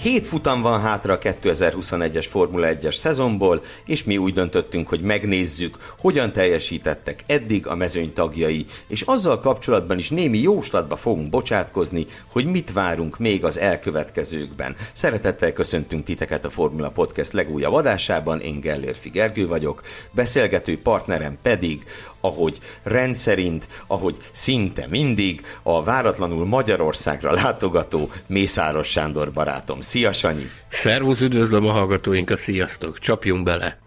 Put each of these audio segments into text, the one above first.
Hét futam van hátra a 2021-es Formula 1-es szezonból, és mi úgy döntöttünk, hogy megnézzük, hogyan teljesítettek eddig a mezőny tagjai, és azzal kapcsolatban is némi jóslatba fogunk bocsátkozni, hogy mit várunk még az elkövetkezőkben. Szeretettel köszöntünk titeket a Formula Podcast legújabb adásában, én Gellér Figergő vagyok, beszélgető partnerem pedig ahogy rendszerint, ahogy szinte mindig a váratlanul Magyarországra látogató Mészáros Sándor barátom. Szia, Sanyi! Szervusz, üdvözlöm a hallgatóinkat, sziasztok! Csapjunk bele!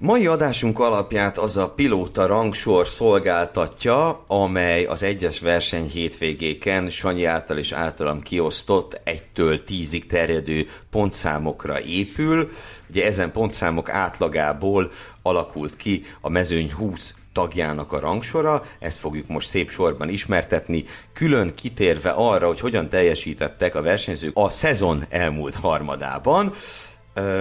Mai adásunk alapját az a pilóta rangsor szolgáltatja, amely az egyes verseny hétvégéken Sanyi által és általam kiosztott 1-től 10-ig terjedő pontszámokra épül. Ugye ezen pontszámok átlagából alakult ki a mezőny 20 tagjának a rangsora, ezt fogjuk most szép sorban ismertetni, külön kitérve arra, hogy hogyan teljesítettek a versenyzők a szezon elmúlt harmadában.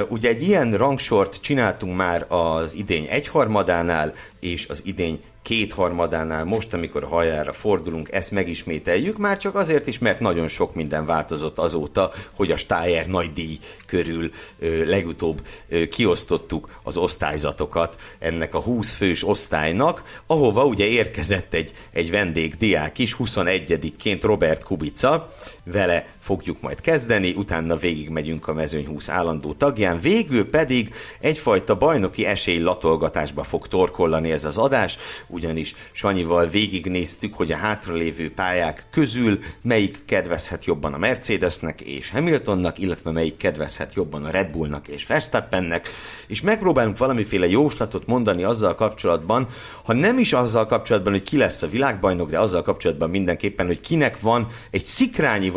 Ugye egy ilyen rangsort csináltunk már az idény egyharmadánál, és az idény kétharmadánál most, amikor hajára fordulunk, ezt megismételjük, már csak azért is, mert nagyon sok minden változott azóta, hogy a Steyer nagydíj körül ö, legutóbb ö, kiosztottuk az osztályzatokat ennek a 20 fős osztálynak, ahova ugye érkezett egy, egy vendégdiák is, 21-ként Robert Kubica, vele fogjuk majd kezdeni, utána végig megyünk a mezőny 20 állandó tagján, végül pedig egyfajta bajnoki esély latolgatásba fog torkollani ez az adás, ugyanis Sanyival végignéztük, hogy a hátralévő pályák közül melyik kedvezhet jobban a Mercedesnek és Hamiltonnak, illetve melyik kedvezhet jobban a Red Bullnak és Verstappennek, és megpróbálunk valamiféle jóslatot mondani azzal kapcsolatban, ha nem is azzal kapcsolatban, hogy ki lesz a világbajnok, de azzal kapcsolatban mindenképpen, hogy kinek van egy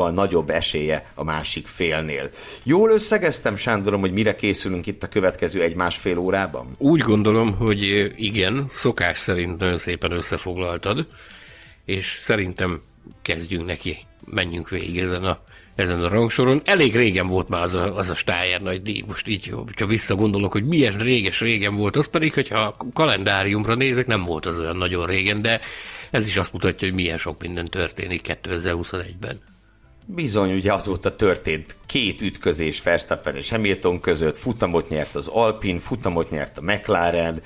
szikrányival nagyobb esélye a másik félnél. Jól összegeztem, Sándorom, hogy mire készülünk itt a következő egy-másfél órában? Úgy gondolom, hogy igen, szokás szerint nagyon szépen összefoglaltad, és szerintem kezdjünk neki, menjünk végig ezen a ezen a rangsoron. Elég régen volt már az a, az a Steyer nagy díj, most így, ha visszagondolok, hogy milyen réges régen volt, az pedig, hogyha a kalendáriumra nézek, nem volt az olyan nagyon régen, de ez is azt mutatja, hogy milyen sok minden történik 2021-ben. Bizony, ugye azóta történt két ütközés Verstappen és Hamilton között, futamot nyert az Alpin, futamot nyert a McLaren,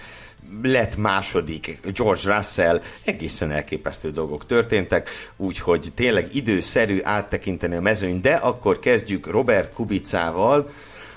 lett második George Russell, egészen elképesztő dolgok történtek, úgyhogy tényleg időszerű áttekinteni a mezőny, de akkor kezdjük Robert Kubicával,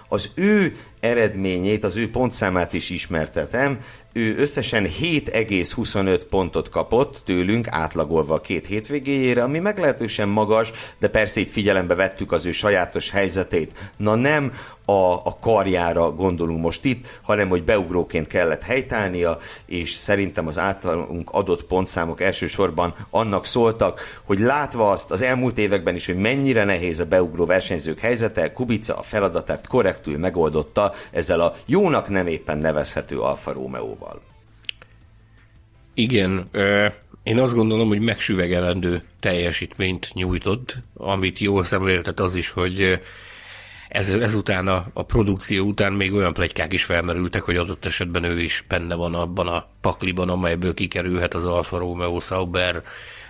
az ő eredményét, az ő pontszámát is ismertetem. Ő összesen 7,25 pontot kapott tőlünk, átlagolva a két hétvégéjére, ami meglehetősen magas, de persze itt figyelembe vettük az ő sajátos helyzetét. Na nem a, a karjára gondolunk most itt, hanem hogy beugróként kellett helytálnia, és szerintem az általunk adott pontszámok elsősorban annak szóltak, hogy látva azt az elmúlt években is, hogy mennyire nehéz a beugró versenyzők helyzete, Kubica a feladatát korrektül megoldotta ezzel a jónak nem éppen nevezhető Alfa Romeo-val. Igen, én azt gondolom, hogy megsüvegelendő teljesítményt nyújtott, amit jól szemléltet az is, hogy ez, ezután a, a produkció után még olyan plegykák is felmerültek, hogy adott esetben ő is benne van abban a pakliban, amelyből kikerülhet az Alfa Romeo Sauber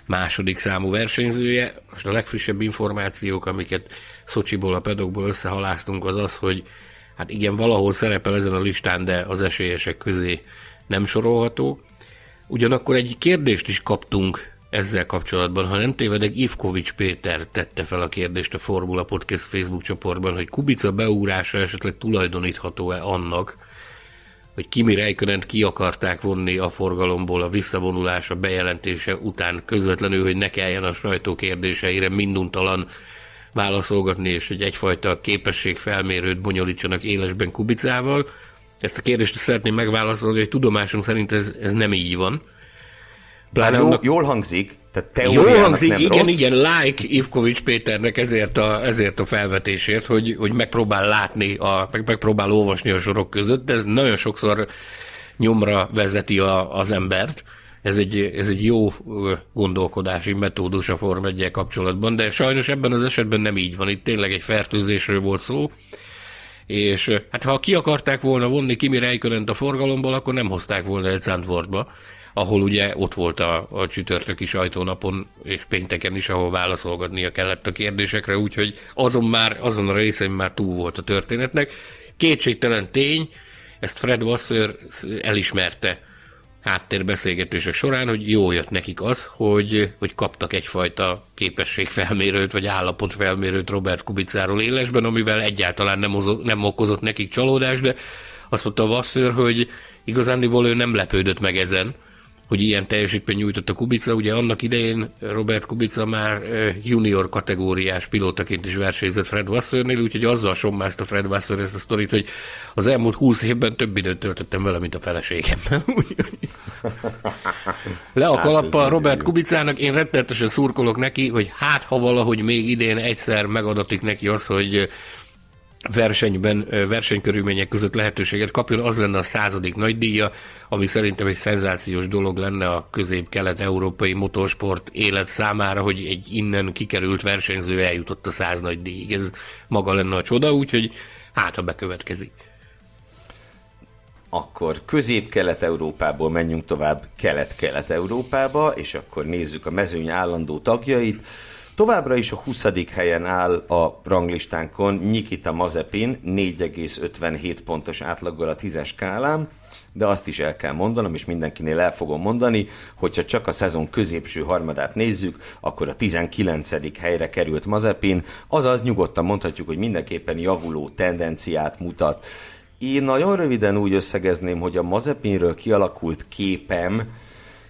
második számú versenyzője. Most a legfrissebb információk, amiket Szocsiból, a pedokból összehaláztunk, az az, hogy hát igen, valahol szerepel ezen a listán, de az esélyesek közé nem sorolható. Ugyanakkor egy kérdést is kaptunk ezzel kapcsolatban, ha nem tévedek, Ivkovics Péter tette fel a kérdést a Formula Podcast Facebook csoportban, hogy Kubica beugrása esetleg tulajdonítható-e annak, hogy Kimi Räikkönent ki akarták vonni a forgalomból a visszavonulása bejelentése után közvetlenül, hogy ne kelljen a sajtó kérdéseire minduntalan válaszolgatni, és hogy egyfajta képesség felmérőt bonyolítsanak élesben Kubicával. Ezt a kérdést szeretném megválaszolni, hogy tudomásunk szerint ez, ez nem így van. Pláne Jó, annak... Jól hangzik, Tehát Jó hangzik, nem igen, rossz. igen, like Ivkovics Péternek ezért a, ezért a felvetésért, hogy, hogy megpróbál látni, a, meg, megpróbál olvasni a sorok között, de ez nagyon sokszor nyomra vezeti a, az embert. Ez egy, ez egy jó gondolkodási metódus a Form 1 kapcsolatban, de sajnos ebben az esetben nem így van. Itt tényleg egy fertőzésről volt szó, és hát ha ki akarták volna vonni Kimi Räikkönent a forgalomból, akkor nem hozták volna egy Zandvoortba, ahol ugye ott volt a, a csütörtöki sajtónapon, és pénteken is, ahol válaszolgatnia kellett a kérdésekre, úgyhogy azon már, azon a részen már túl volt a történetnek. Kétségtelen tény, ezt Fred Wasser elismerte háttérbeszélgetések során, hogy jó jött nekik az, hogy, hogy kaptak egyfajta képességfelmérőt, vagy állapotfelmérőt Robert Kubicáról élesben, amivel egyáltalán nem, ozott, nem okozott nekik csalódást, de azt mondta Wasser, hogy igazándiból ő nem lepődött meg ezen, hogy ilyen teljesítmény nyújtott a Kubica. Ugye annak idején Robert Kubica már junior kategóriás pilótaként is versenyzett Fred Wassernél, úgyhogy azzal sommázta Fred Wasser ezt a sztorit, hogy az elmúlt húsz évben több időt töltöttem vele, mint a feleségem. Le a hát kalappal Robert Kubicának, én rettenetesen szurkolok neki, hogy hát ha valahogy még idén egyszer megadatik neki az, hogy versenyben, versenykörülmények között lehetőséget kapjon, az lenne a századik nagy díja, ami szerintem egy szenzációs dolog lenne a közép-kelet-európai motorsport élet számára, hogy egy innen kikerült versenyző eljutott a száz nagy díjig. Ez maga lenne a csoda, úgyhogy hát ha bekövetkezik. Akkor közép-kelet-európából menjünk tovább kelet-kelet-európába, és akkor nézzük a mezőny állandó tagjait. Továbbra is a 20. helyen áll a ranglistánkon Nikita Mazepin 4,57 pontos átlaggal a 10-es skálán, de azt is el kell mondanom, és mindenkinél el fogom mondani, hogyha csak a szezon középső harmadát nézzük, akkor a 19. helyre került Mazepin, azaz nyugodtan mondhatjuk, hogy mindenképpen javuló tendenciát mutat. Én nagyon röviden úgy összegezném, hogy a Mazepinről kialakult képem,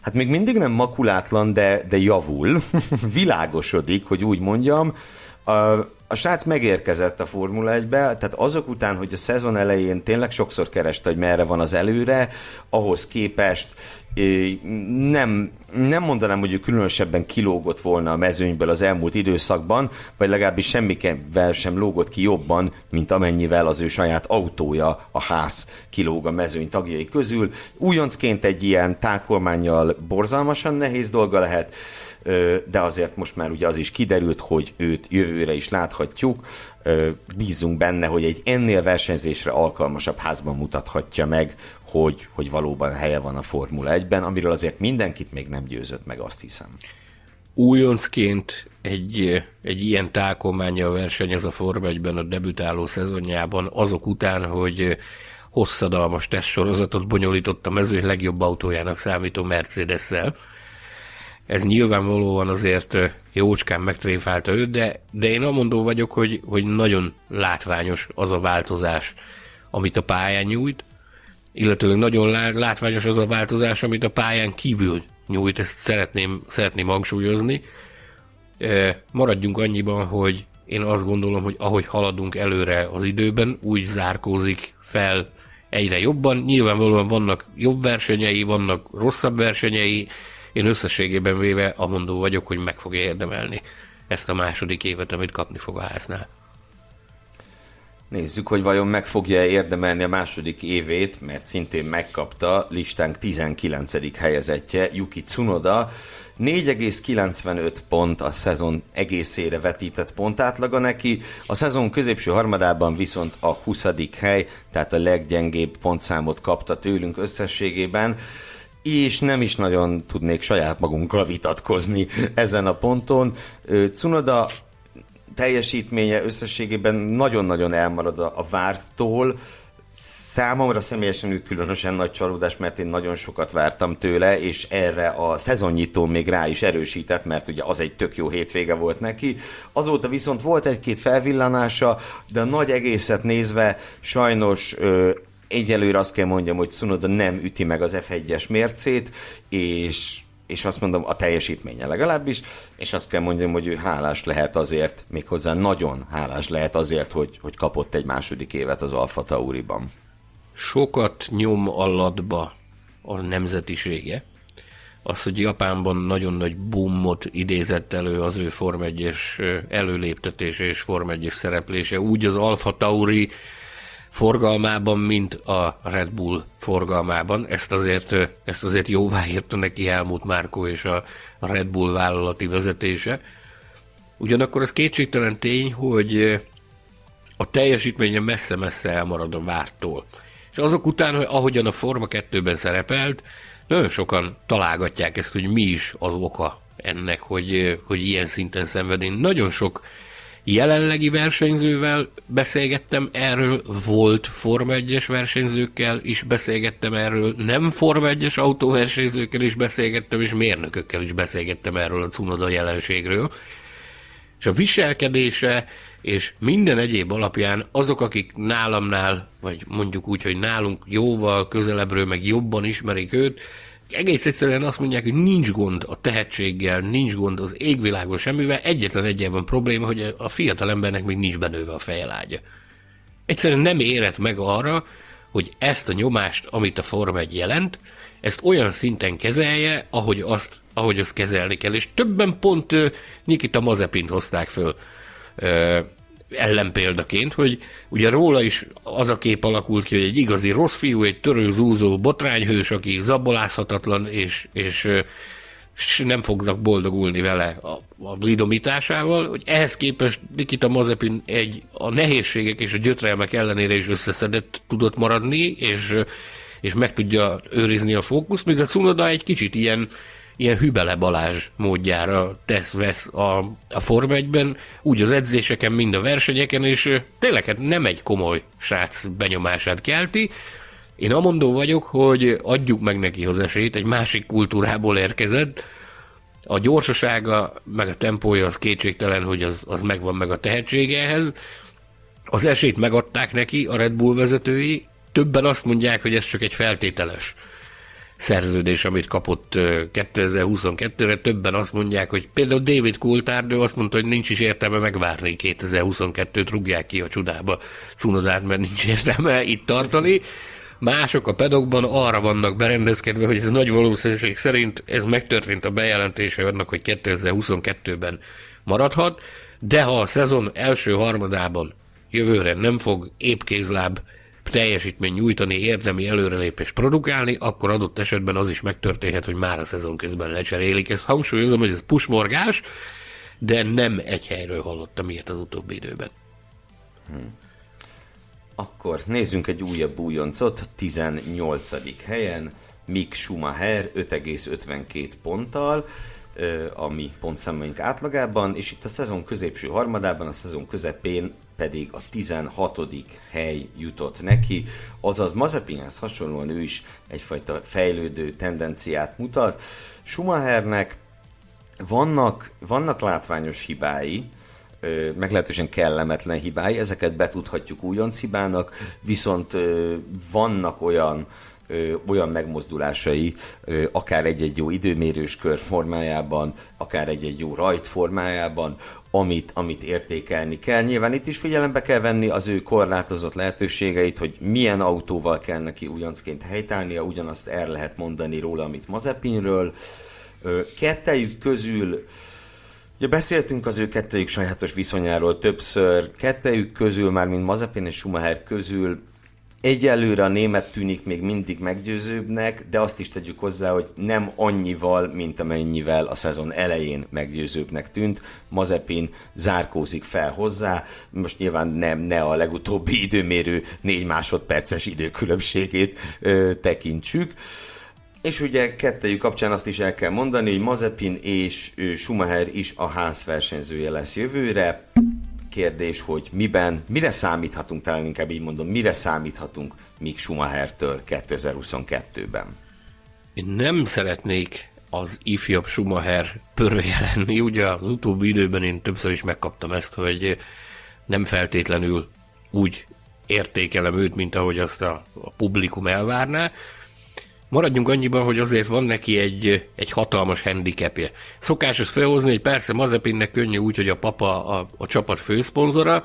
hát még mindig nem makulátlan, de, de javul, világosodik, hogy úgy mondjam. A, a srác megérkezett a Formula 1-be, tehát azok után, hogy a szezon elején tényleg sokszor kereste, hogy merre van az előre, ahhoz képest nem, nem mondanám, hogy ő különösebben kilógott volna a mezőnyből az elmúlt időszakban, vagy legalábbis semmivel sem lógott ki jobban, mint amennyivel az ő saját autója, a ház kilóg a mezőny tagjai közül. Újoncként egy ilyen tákolmányjal borzalmasan nehéz dolga lehet, de azért most már ugye az is kiderült, hogy őt jövőre is láthatjuk. Bízunk benne, hogy egy ennél versenyzésre alkalmasabb házban mutathatja meg, hogy, hogy valóban helye van a Formula 1-ben, amiről azért mindenkit még nem győzött meg, azt hiszem. Újoncként egy, egy ilyen tákolmánya a versenyez a Forma 1-ben a debütáló szezonjában, azok után, hogy hosszadalmas tesztsorozatot bonyolított a mezőny legjobb autójának számító Mercedes-szel, ez nyilvánvalóan azért jócskán megtréfálta őt, de, de én amondó vagyok, hogy, hogy nagyon látványos az a változás, amit a pályán nyújt, illetőleg nagyon látványos az a változás, amit a pályán kívül nyújt, ezt szeretném, szeretném hangsúlyozni. Maradjunk annyiban, hogy én azt gondolom, hogy ahogy haladunk előre az időben, úgy zárkózik fel egyre jobban. Nyilvánvalóan vannak jobb versenyei, vannak rosszabb versenyei, én összességében véve amondó vagyok, hogy meg fogja érdemelni ezt a második évet, amit kapni fog a háznál. Nézzük, hogy vajon meg fogja érdemelni a második évét, mert szintén megkapta listánk 19. helyezettje Yuki Tsunoda. 4,95 pont a szezon egészére vetített pontátlaga neki, a szezon középső harmadában viszont a 20. hely, tehát a leggyengébb pontszámot kapta tőlünk összességében és nem is nagyon tudnék saját magunkkal vitatkozni ezen a ponton. Cunoda teljesítménye összességében nagyon-nagyon elmarad a vártól. Számomra személyesen ő különösen nagy csalódás, mert én nagyon sokat vártam tőle, és erre a szezonnyitó még rá is erősített, mert ugye az egy tök jó hétvége volt neki. Azóta viszont volt egy-két felvillanása, de a nagy egészet nézve sajnos ö, egyelőre azt kell mondjam, hogy Cunoda nem üti meg az F1-es mércét, és és azt mondom, a teljesítménye legalábbis, és azt kell mondjam, hogy ő hálás lehet azért, méghozzá nagyon hálás lehet azért, hogy, hogy kapott egy második évet az Alfa Tauriban. Sokat nyom alatba a nemzetisége. az, hogy Japánban nagyon nagy boomot idézett elő az ő Form 1-es előléptetése és Form 1 szereplése, úgy az Alfa Tauri forgalmában, mint a Red Bull forgalmában. Ezt azért, ezt azért jóvá írta neki Helmut Márko és a Red Bull vállalati vezetése. Ugyanakkor az kétségtelen tény, hogy a teljesítménye messze-messze elmarad a vártól. És azok után, hogy ahogyan a Forma 2-ben szerepelt, nagyon sokan találgatják ezt, hogy mi is az oka ennek, hogy, hogy ilyen szinten szenved. Nagyon sok jelenlegi versenyzővel beszélgettem erről, volt Forma 1-es versenyzőkkel is beszélgettem erről, nem Forma 1-es autóversenyzőkkel is beszélgettem, és mérnökökkel is beszélgettem erről a Cunoda jelenségről. És a viselkedése, és minden egyéb alapján azok, akik nálamnál, vagy mondjuk úgy, hogy nálunk jóval közelebbről, meg jobban ismerik őt, egész egyszerűen azt mondják, hogy nincs gond a tehetséggel, nincs gond az égvilágon semmivel, egyetlen egyen van probléma, hogy a fiatal embernek még nincs benőve a fejelágya. Egyszerűen nem érett meg arra, hogy ezt a nyomást, amit a Form 1 jelent, ezt olyan szinten kezelje, ahogy azt, ahogy azt kezelni kell. És többen pont Nikita Mazepint hozták föl ellenpéldaként, hogy ugye róla is az a kép alakult ki, hogy egy igazi rossz fiú, egy törőzúzó botrányhős, aki zabolázhatatlan, és, és, és nem fognak boldogulni vele a, a lidomításával, hogy ehhez képest Nikita Mazepin egy a nehézségek és a gyötrelmek ellenére is összeszedett tudott maradni, és, és meg tudja őrizni a fókuszt, míg a Cunoda egy kicsit ilyen ilyen Hübele Balázs módjára tesz-vesz a, a Form 1-ben, úgy az edzéseken, mind a versenyeken, és tényleg hát nem egy komoly srác benyomását kelti. Én amondó vagyok, hogy adjuk meg neki az esélyt, egy másik kultúrából érkezett, a gyorsasága, meg a tempója az kétségtelen, hogy az, az megvan meg a tehetsége. Az esélyt megadták neki a Red Bull vezetői, többen azt mondják, hogy ez csak egy feltételes szerződés, amit kapott 2022-re. Többen azt mondják, hogy például David Coulthard, azt mondta, hogy nincs is értelme megvárni 2022-t, rúgják ki a csudába Cunodát, mert nincs értelme itt tartani. Mások a pedokban arra vannak berendezkedve, hogy ez nagy valószínűség szerint ez megtörtént a bejelentése annak, hogy 2022-ben maradhat, de ha a szezon első harmadában jövőre nem fog épkézláb teljesítmény nyújtani, érdemi előrelépést produkálni, akkor adott esetben az is megtörténhet, hogy már a szezon közben lecserélik. Ezt hangsúlyozom, hogy ez pusmorgás, de nem egy helyről hallottam ilyet az utóbbi időben. Hmm. Akkor nézzünk egy újabb újoncot, 18. helyen, Mick Schumacher 5,52 ponttal, a mi pontszámaink átlagában, és itt a szezon középső harmadában, a szezon közepén pedig a 16. hely jutott neki, azaz Mazepinhez hasonlóan ő is egyfajta fejlődő tendenciát mutat. Schumachernek vannak, vannak látványos hibái, meglehetősen kellemetlen hibái, ezeket betudhatjuk újonc hibának, viszont vannak olyan olyan megmozdulásai, akár egy-egy jó időmérős kör formájában, akár egy-egy jó rajt formájában, amit, amit értékelni kell. Nyilván itt is figyelembe kell venni az ő korlátozott lehetőségeit, hogy milyen autóval kell neki ugyancként helytállnia, ugyanazt el lehet mondani róla, amit Mazepinről. Kettejük közül Ugye beszéltünk az ő kettejük sajátos viszonyáról többször, kettejük közül, már mint Mazepin és Schumacher közül Egyelőre a német tűnik még mindig meggyőzőbbnek, de azt is tegyük hozzá, hogy nem annyival, mint amennyivel a szezon elején meggyőzőbbnek tűnt. Mazepin zárkózik fel hozzá, most nyilván nem, ne a legutóbbi időmérő négy másodperces időkülönbségét ö, tekintsük. És ugye kettejük kapcsán azt is el kell mondani, hogy Mazepin és Schumacher is a ház versenyzője lesz jövőre kérdés, hogy miben, mire számíthatunk, talán inkább így mondom, mire számíthatunk Mick Schumacher-től 2022-ben? Én nem szeretnék az ifjabb Schumacher pörője. Ugye az utóbbi időben én többször is megkaptam ezt, hogy nem feltétlenül úgy értékelem őt, mint ahogy azt a, a publikum elvárná. Maradjunk annyiban, hogy azért van neki egy, egy hatalmas handicapje. Szokásos felhozni, hogy persze Mazepinnek könnyű úgy, hogy a papa a, a csapat főszponzora,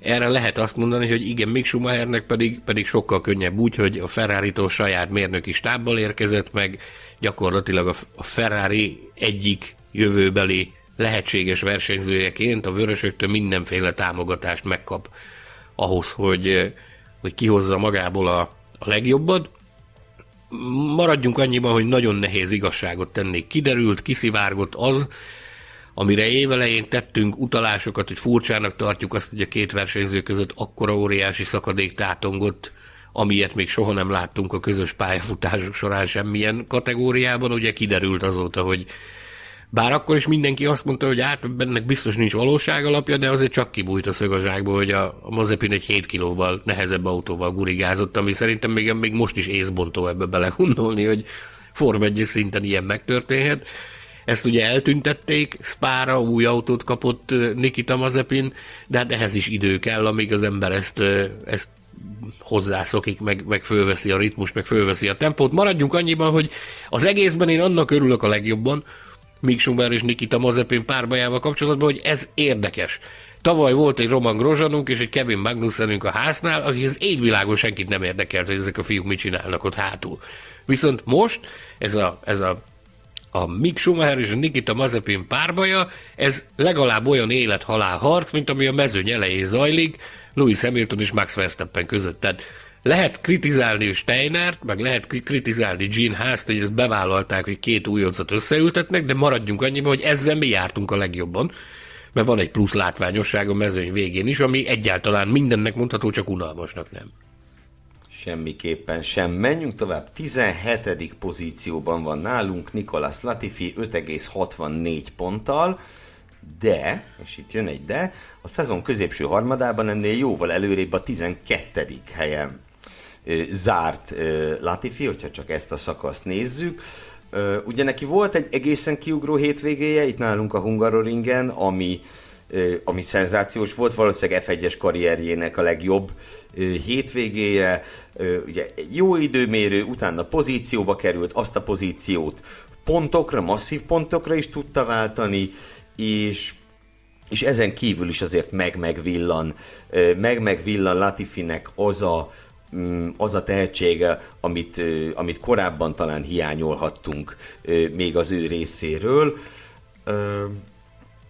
erre lehet azt mondani, hogy igen, Mick Schumachernek pedig, pedig sokkal könnyebb úgy, hogy a ferrari saját mérnöki stábbal érkezett meg, gyakorlatilag a Ferrari egyik jövőbeli lehetséges versenyzőjeként a vörösöktől mindenféle támogatást megkap ahhoz, hogy, hogy kihozza magából a, a legjobbat. Maradjunk annyiban, hogy nagyon nehéz igazságot tenni. Kiderült, kiszivárgott az, amire évelején tettünk utalásokat, hogy furcsának tartjuk azt, hogy a két versenyző között akkora óriási szakadék tátongott, amilyet még soha nem láttunk a közös pályafutások során semmilyen kategóriában. Ugye kiderült azóta, hogy bár akkor is mindenki azt mondta, hogy át ennek biztos nincs valóság alapja, de azért csak kibújt a szög a zsákból, hogy a, a Mazepin egy 7 kilóval nehezebb autóval gurigázott, ami szerintem még, még most is észbontó ebbe belegondolni, hogy Form 1 szinten ilyen megtörténhet. Ezt ugye eltüntették, Spára új autót kapott Nikita Mazepin, de hát ehhez is idő kell, amíg az ember ezt, ezt hozzászokik, meg, meg fölveszi a ritmus, meg fölveszi a tempót. Maradjunk annyiban, hogy az egészben én annak örülök a legjobban, Mick Schumer és Nikita Mazepin párbajával kapcsolatban, hogy ez érdekes. Tavaly volt egy Roman Grozsanunk és egy Kevin Magnussenünk a háznál, aki az égvilágon senkit nem érdekelt, hogy ezek a fiúk mit csinálnak ott hátul. Viszont most ez a, ez a a Mick Schumacher és a Nikita Mazepin párbaja, ez legalább olyan élet-halál harc, mint ami a mezőny elején zajlik, Louis Hamilton és Max Verstappen között. Tehát lehet kritizálni Steinert, meg lehet kritizálni Gene Haas-t, hogy ezt bevállalták, hogy két újoncot összeültetnek, de maradjunk annyiban, hogy ezzel mi jártunk a legjobban, mert van egy plusz látványosság a mezőny végén is, ami egyáltalán mindennek mondható, csak unalmasnak nem. Semmiképpen sem. Menjünk tovább. 17. pozícióban van nálunk Nikolas Latifi 5,64 ponttal, de, és itt jön egy de, a szezon középső harmadában ennél jóval előrébb a 12. helyen zárt Latifi, hogyha csak ezt a szakaszt nézzük. Ugye neki volt egy egészen kiugró hétvégéje itt nálunk a Hungaroringen, ami, ami szenzációs volt, valószínűleg F1-es karrierjének a legjobb hétvégéje. Ugye jó időmérő, utána pozícióba került, azt a pozíciót pontokra, masszív pontokra is tudta váltani, és és ezen kívül is azért meg-megvillan, meg-megvillan Latifinek az a, az a tehetsége, amit, amit korábban talán hiányolhattunk még az ő részéről.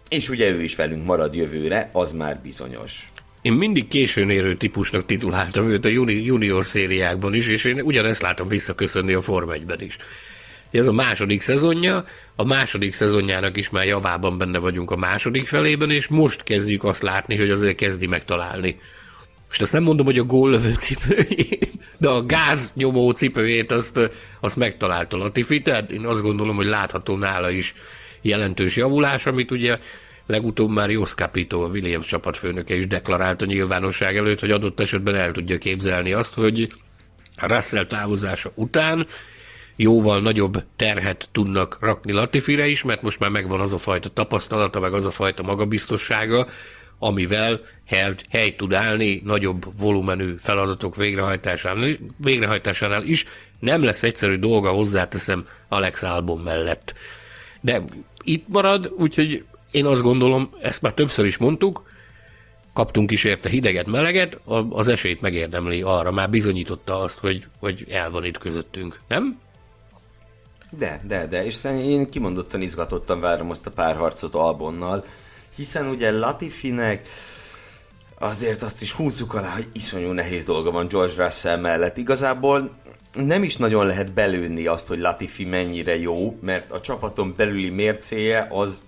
És ugye ő is velünk marad jövőre, az már bizonyos. Én mindig későn érő típusnak tituláltam őt a junior szériákban is, és én ugyanezt látom visszaköszönni a Form 1-ben is. Ez a második szezonja, a második szezonjának is már javában benne vagyunk a második felében, és most kezdjük azt látni, hogy azért kezdi megtalálni. Most azt nem mondom, hogy a góllövő cipőjét, de a gáznyomó cipőjét azt, azt megtalálta Latifi, tehát én azt gondolom, hogy látható nála is jelentős javulás, amit ugye legutóbb már Jos Capito, a Williams csapatfőnöke is deklarálta nyilvánosság előtt, hogy adott esetben el tudja képzelni azt, hogy Russell távozása után jóval nagyobb terhet tudnak rakni Latifire is, mert most már megvan az a fajta tapasztalata, meg az a fajta magabiztossága, amivel hely, tud állni nagyobb volumenű feladatok végrehajtásánál, végrehajtásánál is. Nem lesz egyszerű dolga, hozzáteszem Alex Albon mellett. De itt marad, úgyhogy én azt gondolom, ezt már többször is mondtuk, kaptunk is érte hideget, meleget, az esélyt megérdemli arra, már bizonyította azt, hogy, hogy el van itt közöttünk, nem? De, de, de, és én kimondottan izgatottan várom azt a párharcot Albonnal, hiszen ugye Latifinek azért azt is húzzuk alá, hogy iszonyú nehéz dolga van George Russell mellett. Igazából nem is nagyon lehet belőni azt, hogy Latifi mennyire jó, mert a csapaton belüli mércéje az,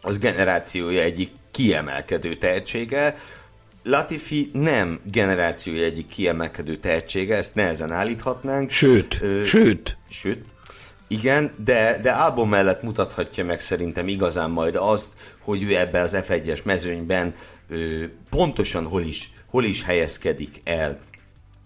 az generációja egyik kiemelkedő tehetsége, Latifi nem generációja egyik kiemelkedő tehetsége, ezt nehezen állíthatnánk. Sőt, ö, sőt. Sőt, igen, de, de Albon mellett mutathatja meg szerintem igazán majd azt, hogy ő ebben az F1-es mezőnyben ö, pontosan hol is, hol is helyezkedik el.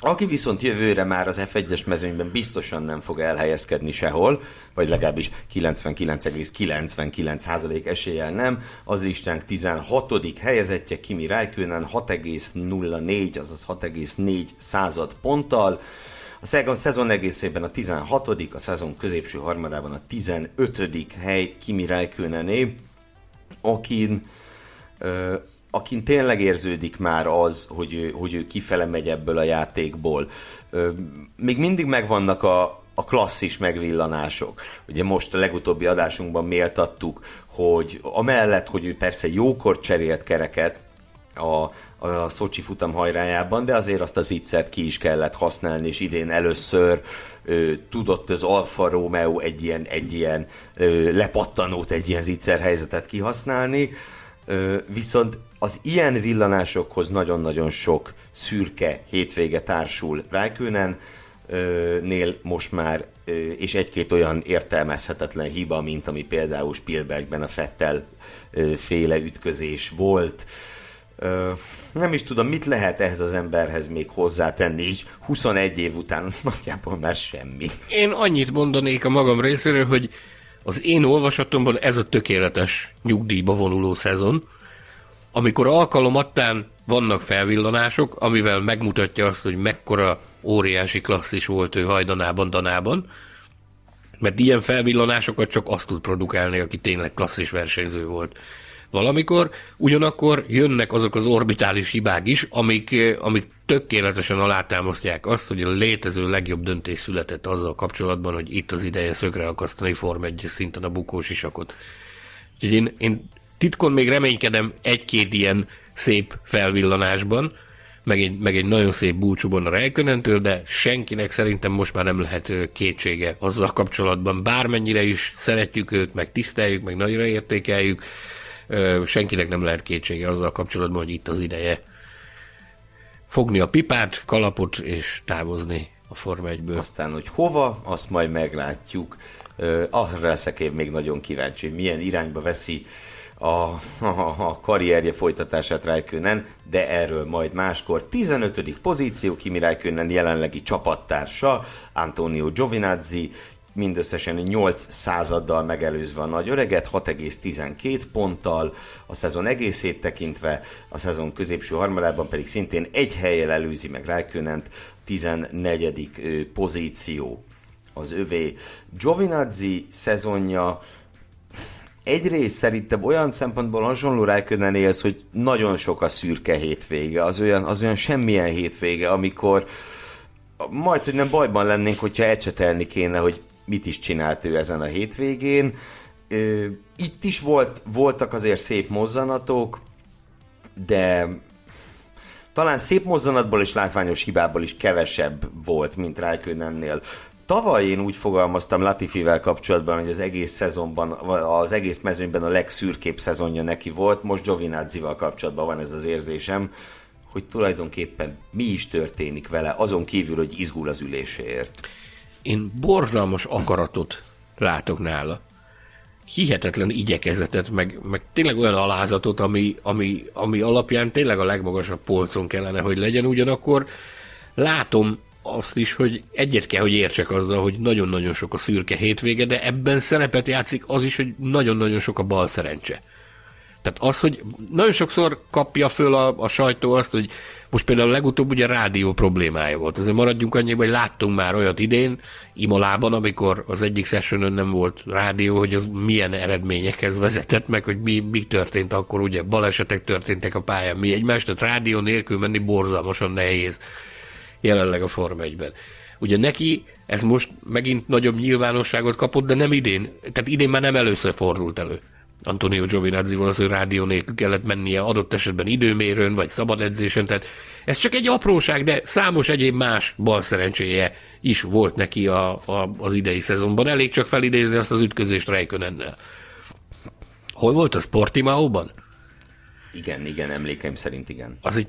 Aki viszont jövőre már az F1-es mezőnyben biztosan nem fog elhelyezkedni sehol, vagy legalábbis 99,99% eséllyel nem, az listánk 16. helyezettje Kimi Räikkönen 6,04, azaz 6,4 század ponttal, a szezon, egészében a 16 a szezon középső harmadában a 15 hely Kimi Räikkönenné, akin, uh, akin tényleg érződik már az, hogy ő, hogy ő kifele megy ebből a játékból. Még mindig megvannak a, a klasszis megvillanások. Ugye most a legutóbbi adásunkban méltattuk, hogy amellett, hogy ő persze jókor cserélt kereket, a, a Szocsi futam hajrájában, de azért azt az ígyszert ki is kellett használni, és idén először ö, tudott az Alfa Romeo egy ilyen, egy ilyen ö, lepattanót, egy ilyen zicser helyzetet kihasználni, ö, viszont az ilyen villanásokhoz nagyon-nagyon sok szürke hétvége társul Rijkönen, nél most már, és egy-két olyan értelmezhetetlen hiba, mint ami például Spielbergben a Fettel féle ütközés volt. Nem is tudom, mit lehet ehhez az emberhez még hozzátenni, így 21 év után nagyjából már semmit. Én annyit mondanék a magam részéről, hogy az én olvasatomban ez a tökéletes nyugdíjba vonuló szezon, amikor alkalomattán vannak felvillanások, amivel megmutatja azt, hogy mekkora óriási klasszis volt ő hajdanában, danában, mert ilyen felvillanásokat csak azt tud produkálni, aki tényleg klasszis versenyző volt valamikor, ugyanakkor jönnek azok az orbitális hibák is, amik, amik tökéletesen alátámasztják azt, hogy a létező legjobb döntés született azzal kapcsolatban, hogy itt az ideje szögre akasztani Form 1 szinten a bukós isakot. Úgyhogy én, én titkon még reménykedem egy-két ilyen szép felvillanásban, meg egy, meg egy nagyon szép búcsúban a Rejkönentől, de senkinek szerintem most már nem lehet kétsége azzal kapcsolatban. Bármennyire is szeretjük őt, meg tiszteljük, meg nagyra értékeljük, senkinek nem lehet kétsége azzal kapcsolatban, hogy itt az ideje fogni a pipát, kalapot és távozni a Forma 1-ből. Aztán, hogy hova, azt majd meglátjuk. Arra leszek én még nagyon kíváncsi, hogy milyen irányba veszi a, a, a karrierje folytatását Rijkönen, de erről majd máskor. 15. pozíció Kimi Rijkönen jelenlegi csapattársa, Antonio Giovinazzi, mindösszesen 8 századdal megelőzve a nagy öreget, 6,12 ponttal, a szezon egészét tekintve, a szezon középső harmadában pedig szintén egy helyen előzi meg Rijkönent, 14. pozíció az övé. Giovinazzi szezonja egyrészt szerintem olyan szempontból hasonló Rijkönenéhez, hogy nagyon sok a szürke hétvége, az olyan, az olyan semmilyen hétvége, amikor majd, hogy nem bajban lennénk, hogyha ecsetelni kéne, hogy mit is csinált ő ezen a hétvégén. Itt is volt, voltak azért szép mozzanatok, de talán szép mozzanatból és látványos hibából is kevesebb volt, mint Rijkönennél. Tavaly én úgy fogalmaztam Latifivel kapcsolatban, hogy az egész szezonban, az egész mezőnyben a legszürkébb szezonja neki volt, most Giovinazzival kapcsolatban van ez az érzésem, hogy tulajdonképpen mi is történik vele, azon kívül, hogy izgul az üléséért. Én borzalmas akaratot látok nála. Hihetetlen igyekezetet, meg, meg tényleg olyan alázatot, ami, ami, ami alapján tényleg a legmagasabb polcon kellene, hogy legyen. Ugyanakkor látom azt is, hogy egyet kell, hogy értsek azzal, hogy nagyon-nagyon sok a szürke hétvége, de ebben szerepet játszik az is, hogy nagyon-nagyon sok a bal szerencse. Tehát az, hogy nagyon sokszor kapja föl a, a sajtó azt, hogy most például legutóbb ugye rádió problémája volt. Azért maradjunk annyiban, hogy láttunk már olyat idén, Imolában, amikor az egyik sessionon nem volt rádió, hogy az milyen eredményekhez vezetett meg, hogy mi, mi történt akkor, ugye balesetek történtek a pályán, mi egymást, tehát rádió nélkül menni borzalmasan nehéz jelenleg a Form 1-ben. Ugye neki ez most megint nagyobb nyilvánosságot kapott, de nem idén. Tehát idén már nem először fordult elő. Antonio Giovinazzi az, hogy rádió nélkül kellett mennie adott esetben időmérőn, vagy szabad edzésen, tehát ez csak egy apróság, de számos egyéb más bal szerencséje is volt neki a, a, az idei szezonban. Elég csak felidézni azt az ütközést Reikönennel. Hol volt a Sportimaóban? Igen, igen, emlékeim szerint igen. Az egy,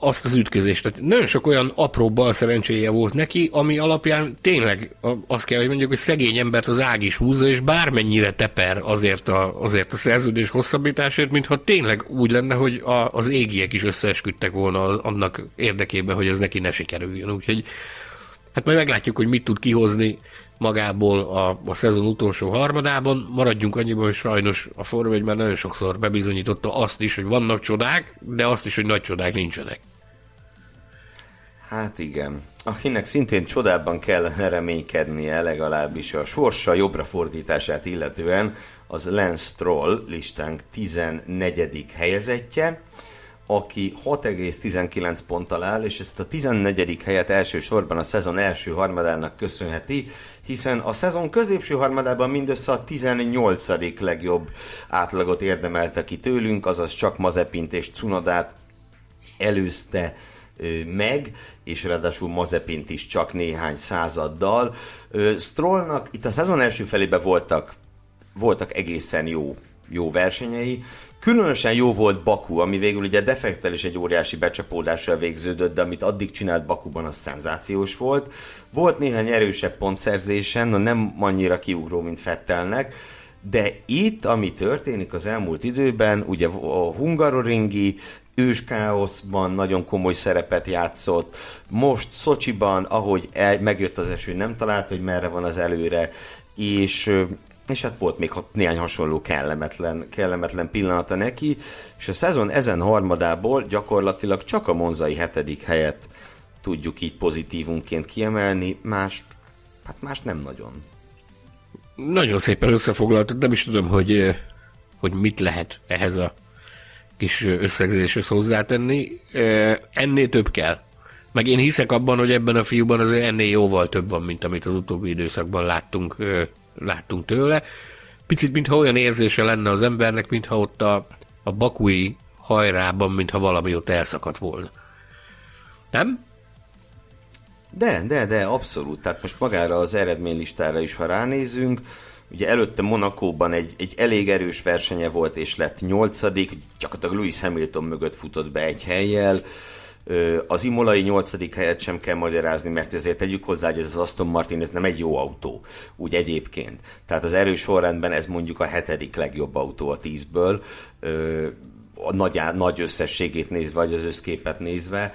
azt az ütközést. Tehát nagyon sok olyan apró bal szerencséje volt neki, ami alapján tényleg azt kell, hogy mondjuk, hogy szegény embert az ág is húzza, és bármennyire teper azért a, azért a szerződés hosszabbításért, mintha tényleg úgy lenne, hogy a, az égiek is összeesküdtek volna annak érdekében, hogy ez neki ne sikerüljön. Úgyhogy hát majd meglátjuk, hogy mit tud kihozni magából a, a szezon utolsó harmadában. Maradjunk annyiban, hogy sajnos a Forma 1 már nagyon sokszor bebizonyította azt is, hogy vannak csodák, de azt is, hogy nagy csodák nincsenek. Hát igen. Akinek szintén csodában kellene reménykednie, legalábbis a sorsa jobbra fordítását illetően, az Lance Stroll listánk 14. helyezettje, aki 6,19 ponttal áll, és ezt a 14. helyet elsősorban a szezon első harmadának köszönheti, hiszen a szezon középső harmadában mindössze a 18. legjobb átlagot érdemelte ki tőlünk, azaz csak Mazepint és Cunodát előzte meg, és ráadásul Mazepint is csak néhány századdal. Strollnak itt a szezon első felében voltak, voltak egészen jó, jó versenyei, Különösen jó volt Baku, ami végül ugye defektel is egy óriási becsapódással végződött, de amit addig csinált Bakuban, az szenzációs volt. Volt néhány erősebb pontszerzésen, na nem annyira kiugró, mint Fettelnek, de itt, ami történik az elmúlt időben, ugye a hungaroringi őskáoszban nagyon komoly szerepet játszott. Most Szocsiban, ahogy el, megjött az eső, nem talált, hogy merre van az előre, és és hát volt még néhány hasonló kellemetlen, kellemetlen pillanata neki, és a szezon ezen harmadából gyakorlatilag csak a monzai hetedik helyet tudjuk így pozitívunként kiemelni, más, hát más nem nagyon. Nagyon szépen összefoglaltad, nem is tudom, hogy, hogy mit lehet ehhez a kis összegzéshez hozzátenni. Ennél több kell. Meg én hiszek abban, hogy ebben a fiúban azért ennél jóval több van, mint amit az utóbbi időszakban láttunk láttunk tőle. Picit, mintha olyan érzése lenne az embernek, mintha ott a, a bakui hajrában, mintha valami ott elszakadt volna. Nem? De, de, de, abszolút. Tehát most magára az eredménylistára is, ha ránézünk, ugye előtte Monakóban egy, egy elég erős versenye volt, és lett nyolcadik, gyakorlatilag Louis Hamilton mögött futott be egy helyjel, az imolai nyolcadik helyet sem kell magyarázni, mert ezért tegyük hozzá, hogy ez az Aston Martin ez nem egy jó autó, úgy egyébként. Tehát az erős sorrendben ez mondjuk a hetedik legjobb autó a tízből, a nagy, nagy összességét nézve, vagy az összképet nézve.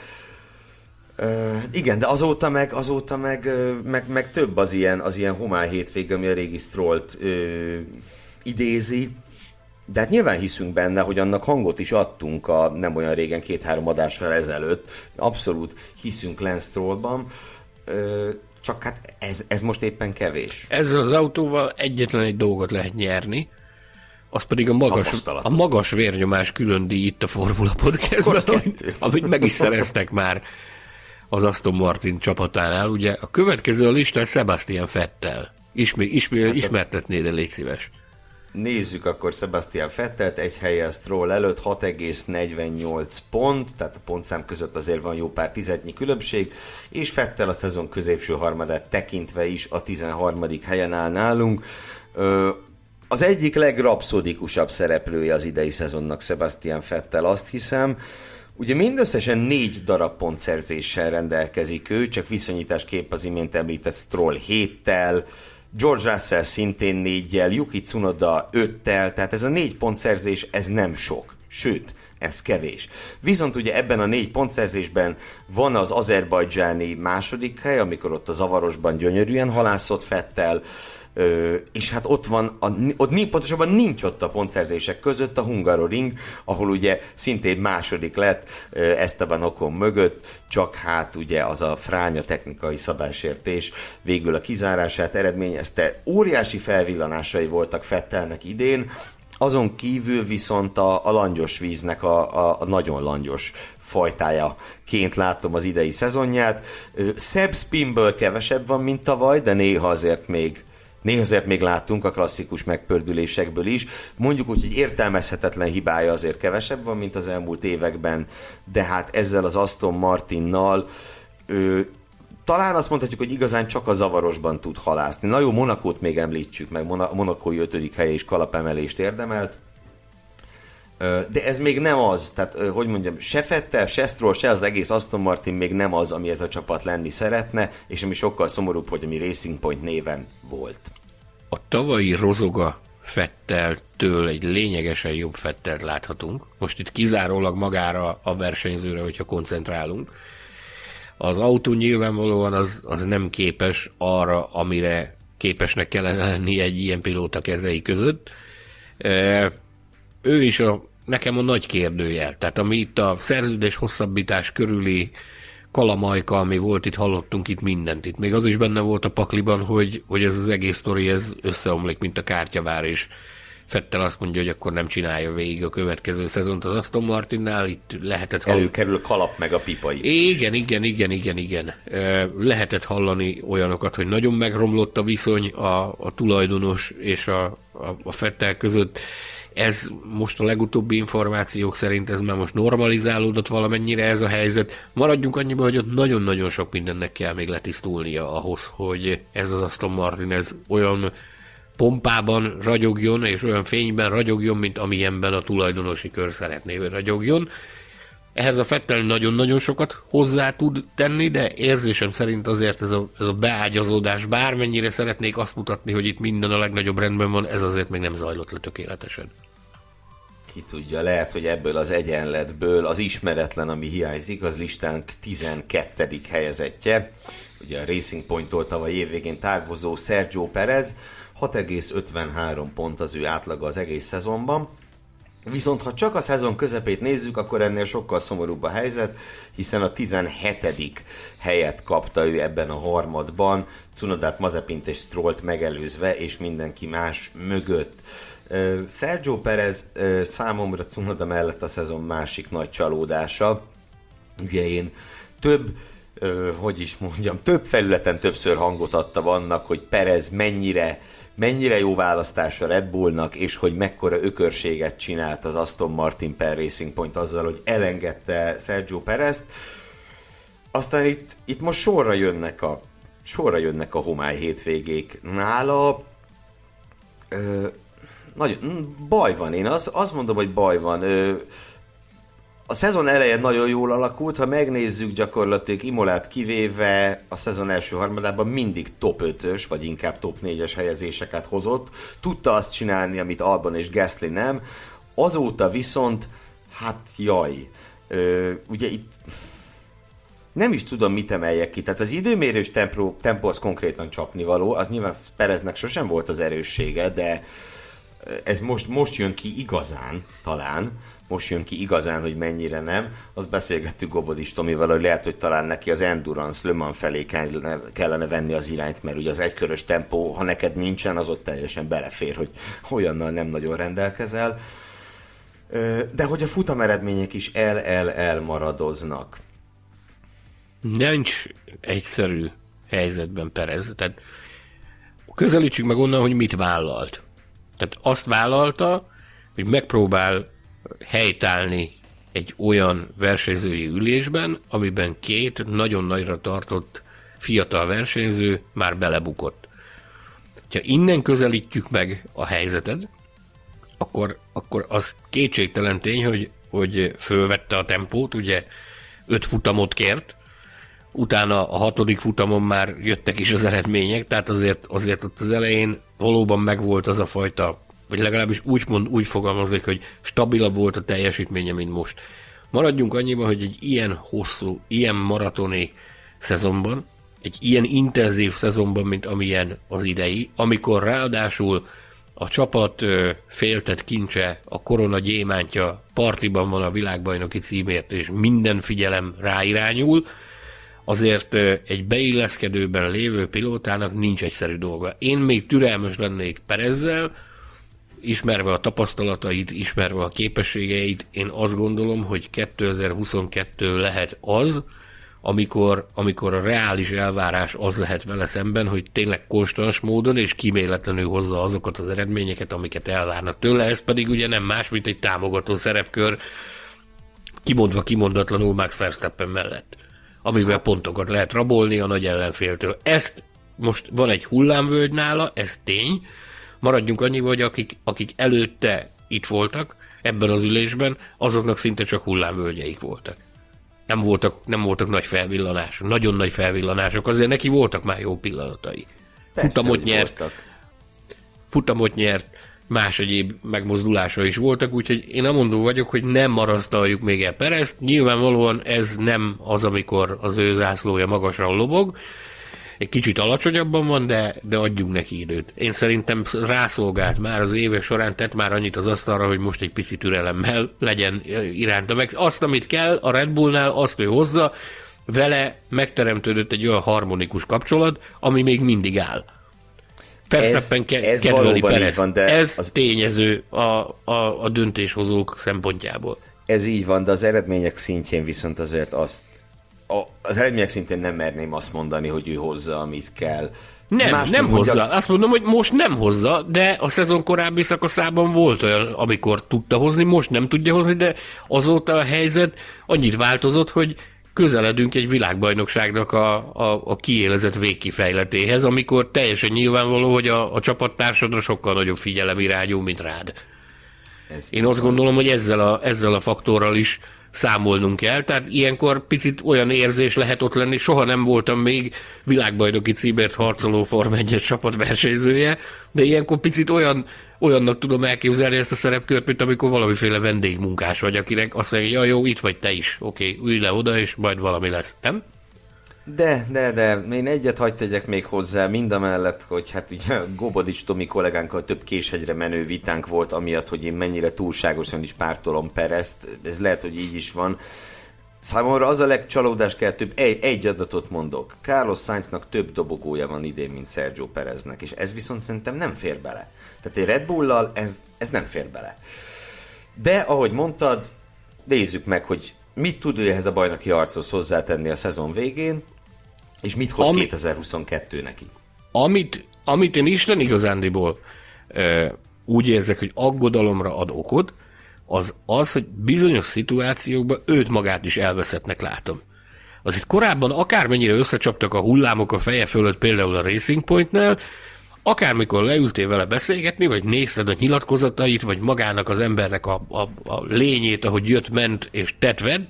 Uh, igen, de azóta meg, azóta meg, meg, meg több az ilyen, az ilyen homály hétvég, ami a régi Strollt uh, idézi, de hát nyilván hiszünk benne, hogy annak hangot is adtunk a nem olyan régen, két-három adással ezelőtt. Abszolút hiszünk Lance Strollban. Csak hát ez, ez most éppen kevés. Ezzel az autóval egyetlen egy dolgot lehet nyerni, az pedig a magas, a magas vérnyomás külön díj itt a Formula Podcastban, amit meg is szereztek már az Aston Martin csapatánál. Ugye a következő a listán Sebastian Fettel. Ismi, ismi, hát ismertetnéd, de légy szíves. Nézzük akkor Sebastian Fettelt, egy helyen Stroll előtt 6,48 pont, tehát a pontszám között azért van jó pár tizednyi különbség, és Fettel a szezon középső harmadát tekintve is a 13. helyen áll nálunk. Az egyik legrapszodikusabb szereplője az idei szezonnak Sebastian Fettel, azt hiszem, Ugye mindösszesen négy darab pontszerzéssel rendelkezik ő, csak viszonyításképp az imént említett Stroll héttel, George Russell szintén négyel, Yuki Tsunoda öttel, tehát ez a négy pontszerzés, ez nem sok. Sőt, ez kevés. Viszont ugye ebben a négy pontszerzésben van az azerbajdzsáni második hely, amikor ott a zavarosban gyönyörűen halászott Fettel, Ö, és hát ott van, a, ott pontosabban nincs ott a pontszerzések között a Hungaroring, ahol ugye szintén második lett Esteban Okon mögött, csak hát ugye az a fránya technikai szabálysértés végül a kizárását eredményezte. Óriási felvillanásai voltak Fettelnek idén, azon kívül viszont a, a langyos víznek a, a, a nagyon langyos fajtájaként látom az idei szezonját. Szebb spinből kevesebb van, mint tavaly, de néha azért még Azért még láttunk a klasszikus megpördülésekből is. Mondjuk úgy, hogy értelmezhetetlen hibája azért kevesebb van, mint az elmúlt években, de hát ezzel az Aston Martinnal ő, talán azt mondhatjuk, hogy igazán csak a zavarosban tud halászni. Na jó, Monakót még említsük meg, Monakói ötödik helye is kalapemelést érdemelt, de ez még nem az, tehát hogy mondjam, se Fettel, se Stroll, se az egész Aston Martin még nem az, ami ez a csapat lenni szeretne, és ami sokkal szomorúbb, hogy ami Racing Point néven volt. A tavalyi rozoga Fetteltől egy lényegesen jobb Fettelt láthatunk. Most itt kizárólag magára a versenyzőre, hogyha koncentrálunk. Az autó nyilvánvalóan az, az nem képes arra, amire képesnek kellene lenni egy ilyen pilóta kezei között. Ő is a nekem a nagy kérdőjel. Tehát ami itt a szerződés hosszabbítás körüli kalamajka, ami volt itt, hallottunk itt mindent. Itt még az is benne volt a pakliban, hogy, hogy ez az egész sztori ez összeomlik, mint a kártyavár, és Fettel azt mondja, hogy akkor nem csinálja végig a következő szezont az Aston Martinnál, itt lehetett hallani. Előkerül a kalap meg a pipa is. Igen, igen, igen, igen, igen. Lehetett hallani olyanokat, hogy nagyon megromlott a viszony a, a tulajdonos és a, a, a Fettel között. Ez most a legutóbbi információk szerint ez már most normalizálódott valamennyire ez a helyzet. Maradjunk annyiba, hogy ott nagyon-nagyon sok mindennek kell még letisztulnia ahhoz, hogy ez az Aston Martin ez olyan pompában ragyogjon, és olyan fényben ragyogjon, mint amilyenben a tulajdonosi kör szeretné, hogy ragyogjon. Ehhez a Fettel nagyon-nagyon sokat hozzá tud tenni, de érzésem szerint azért ez a, ez a beágyazódás, bármennyire szeretnék azt mutatni, hogy itt minden a legnagyobb rendben van, ez azért még nem zajlott le tökéletesen. Ki tudja, lehet, hogy ebből az egyenletből az ismeretlen, ami hiányzik, az listánk 12. helyezettje. Ugye a Racing Point-tól tavaly évvégén távozó Sergio Perez, 6,53 pont az ő átlaga az egész szezonban. Viszont ha csak a szezon közepét nézzük, akkor ennél sokkal szomorúbb a helyzet, hiszen a 17. helyet kapta ő ebben a harmadban, Cunodát, Mazepint és Strollt megelőzve, és mindenki más mögött. Sergio Perez számomra Cunoda mellett a szezon másik nagy csalódása. Ugye én több hogy is mondjam, több felületen többször hangot adta annak, hogy Perez mennyire mennyire jó választás a Red Bullnak, és hogy mekkora ökörséget csinált az Aston Martin per Racing Point azzal, hogy elengedte Sergio Perezt. Aztán itt, itt most sorra jönnek a sorra jönnek a homály hétvégék. Nála ö, nagyon, baj van, én azt, azt mondom, hogy baj van. Ö, a szezon elején nagyon jól alakult, ha megnézzük gyakorlatilag Imolát kivéve a szezon első harmadában mindig top 5-ös, vagy inkább top 4-es helyezéseket hozott. Tudta azt csinálni, amit Albon és Gasly nem. Azóta viszont, hát jaj, ö, ugye itt nem is tudom, mit emeljek ki. Tehát az időmérős tempó, tempó az konkrétan csapnivaló, az nyilván Pereznek sosem volt az erőssége, de ez most, most jön ki igazán, talán, most jön ki igazán, hogy mennyire nem, azt beszélgettük Gobodis Tomival, hogy lehet, hogy talán neki az Endurance Le Mans felé kellene, kellene venni az irányt, mert ugye az egykörös tempó, ha neked nincsen, az ott teljesen belefér, hogy olyannal nem nagyon rendelkezel. De hogy a futameredmények is el-el-el maradoznak. Nincs egyszerű helyzetben Perez. Tehát közelítsük meg onnan, hogy mit vállalt. Tehát azt vállalta, hogy megpróbál helytállni egy olyan versenyzői ülésben, amiben két nagyon nagyra tartott fiatal versenyző már belebukott. Ha innen közelítjük meg a helyzeted, akkor, akkor az kétségtelen tény, hogy, hogy fölvette a tempót, ugye öt futamot kért, utána a hatodik futamon már jöttek is az eredmények, tehát azért, azért ott az elején valóban megvolt az a fajta vagy legalábbis úgy, mond, úgy fogalmazik, hogy stabilabb volt a teljesítménye, mint most. Maradjunk annyiban, hogy egy ilyen hosszú, ilyen maratoni szezonban, egy ilyen intenzív szezonban, mint amilyen az idei, amikor ráadásul a csapat féltett kincse, a korona gyémántja partiban van a világbajnoki címért, és minden figyelem ráirányul, azért egy beilleszkedőben lévő pilótának nincs egyszerű dolga. Én még türelmes lennék Perezzel, ismerve a tapasztalatait, ismerve a képességeit, én azt gondolom, hogy 2022 lehet az, amikor, amikor a reális elvárás az lehet vele szemben, hogy tényleg konstans módon és kíméletlenül hozza azokat az eredményeket, amiket elvárnak tőle, ez pedig ugye nem más, mint egy támogató szerepkör, kimondva kimondatlanul Max Verstappen mellett, amivel hát. pontokat lehet rabolni a nagy ellenféltől. Ezt most van egy hullámvölgy nála, ez tény, maradjunk annyiba, hogy akik, akik előtte itt voltak, ebben az ülésben, azoknak szinte csak hullámvölgyeik voltak. Nem voltak, nem voltak nagy felvillanások, nagyon nagy felvillanások, azért neki voltak már jó pillanatai. Persze, futamot nyert, voltak. futamot nyert, más egyéb megmozdulása is voltak, úgyhogy én amondó vagyok, hogy nem marasztaljuk még el Perezt. Nyilvánvalóan ez nem az, amikor az ő zászlója magasan lobog, egy kicsit alacsonyabban van, de, de adjunk neki időt. Én szerintem rászolgált már az évek során, tett már annyit az asztalra, hogy most egy pici türelemmel legyen iránta meg. Azt, amit kell a Red Bullnál, azt ő hozza, vele megteremtődött egy olyan harmonikus kapcsolat, ami még mindig áll. Verstappen ke- ez kedveli Perez. Van, de ez az... tényező a, a, a döntéshozók szempontjából. Ez így van, de az eredmények szintjén viszont azért azt a, az eredmények szintén nem merném azt mondani, hogy ő hozza, amit kell. Nem, Más nem hozza. Mondja... Azt mondom, hogy most nem hozza, de a szezon korábbi szakaszában volt olyan, amikor tudta hozni, most nem tudja hozni, de azóta a helyzet annyit változott, hogy közeledünk egy világbajnokságnak a, a, a kiélezett végkifejletéhez, amikor teljesen nyilvánvaló, hogy a, a csapattársadra sokkal nagyobb figyelem irányul, mint rád. Ez Én azt gondolom, hogy ezzel a, ezzel a faktorral is számolnunk kell, tehát ilyenkor picit olyan érzés lehet ott lenni, soha nem voltam még világbajnoki címért harcoló Form 1 csapat versenyzője, de ilyenkor picit olyan, olyannak tudom elképzelni ezt a szerepkört, mint amikor valamiféle vendégmunkás vagy, akinek azt mondja, ja jó, itt vagy te is, oké, okay, ülj le oda, és majd valami lesz, nem? De, de, de, én egyet hagyd tegyek még hozzá, mind a mellett, hogy hát ugye Gobodics Tomi kollégánkkal több késhegyre menő vitánk volt, amiatt, hogy én mennyire túlságosan is pártolom Perezt, ez lehet, hogy így is van. Számomra az a legcsalódás kell, több egy, egy adatot mondok. Carlos Sainznak több dobogója van idén, mint Sergio Pereznek, és ez viszont szerintem nem fér bele. Tehát egy Red Bull-lal ez, ez nem fér bele. De, ahogy mondtad, nézzük meg, hogy mit tud ő ehhez a bajnoki harchoz hozzátenni a szezon végén, és mit hoz Ami, 2022 neki? Amit, amit én Isten igazándiból e, úgy érzek, hogy aggodalomra ad okod, az az, hogy bizonyos szituációkban őt magát is elveszettnek látom. Az itt korábban akármennyire összecsaptak a hullámok a feje fölött, például a Racing Pointnál, akármikor leültél vele beszélgetni, vagy nézted a nyilatkozatait, vagy magának az embernek a, a, a lényét, ahogy jött, ment és tetved,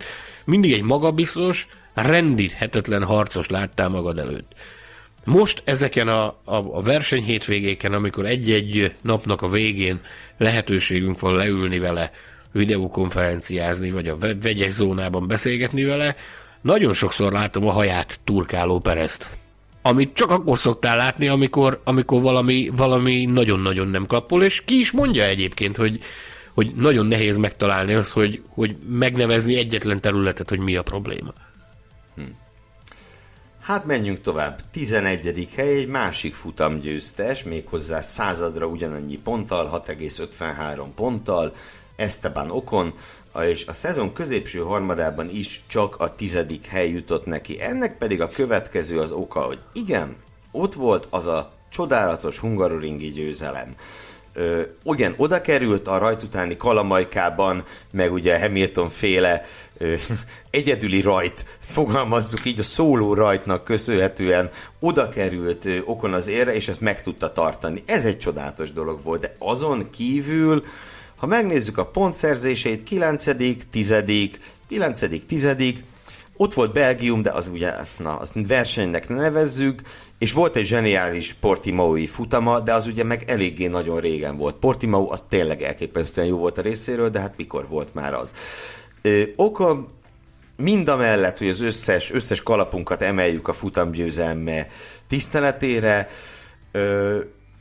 mindig egy magabiztos, rendíthetetlen harcos láttál magad előtt. Most ezeken a, a, a verseny amikor egy-egy napnak a végén lehetőségünk van leülni vele, videokonferenciázni, vagy a vegyes zónában beszélgetni vele, nagyon sokszor látom a haját turkáló perezt. Amit csak akkor szoktál látni, amikor, amikor valami, valami nagyon-nagyon nem klappol, és ki is mondja egyébként, hogy, hogy nagyon nehéz megtalálni azt, hogy, hogy megnevezni egyetlen területet, hogy mi a probléma. Hát menjünk tovább. 11. hely egy másik futam győztes, méghozzá századra ugyanannyi ponttal, 6,53 ponttal, Esteban Okon, és a szezon középső harmadában is csak a tizedik hely jutott neki. Ennek pedig a következő az oka, hogy igen, ott volt az a csodálatos hungaroringi győzelem. Ö, igen, oda került a rajt utáni kalamajkában, meg ugye Hamilton féle ö, egyedüli rajt, fogalmazzuk így, a szóló rajtnak köszönhetően oda került ö, okon az érre, és ezt meg tudta tartani. Ez egy csodálatos dolog volt, de azon kívül, ha megnézzük a pontszerzéseit, 9., 10., 9., 10., ott volt Belgium, de az ugye, na, azt versenynek nevezzük, és volt egy zseniális Portimaui futama, de az ugye meg eléggé nagyon régen volt. Portimao az tényleg elképesztően jó volt a részéről, de hát mikor volt már az. Ö, Okon mind a mellett, hogy az összes, összes kalapunkat emeljük a futamgyőzelme tiszteletére, ö,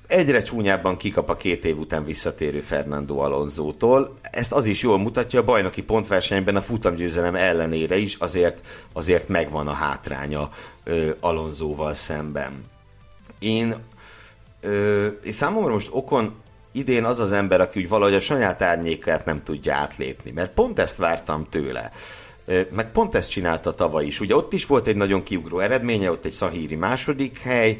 egyre csúnyábban kikap a két év után visszatérő Fernando Alonso-tól. Ezt az is jól mutatja, a bajnoki pontversenyben a futamgyőzelem ellenére is azért, azért megvan a hátránya ö, Alonsoval szemben. Én, ö, és számomra most okon idén az az ember, aki úgy valahogy a saját árnyékát nem tudja átlépni, mert pont ezt vártam tőle. Meg pont ezt csinálta tavaly is. Ugye ott is volt egy nagyon kiugró eredménye, ott egy szahíri második hely,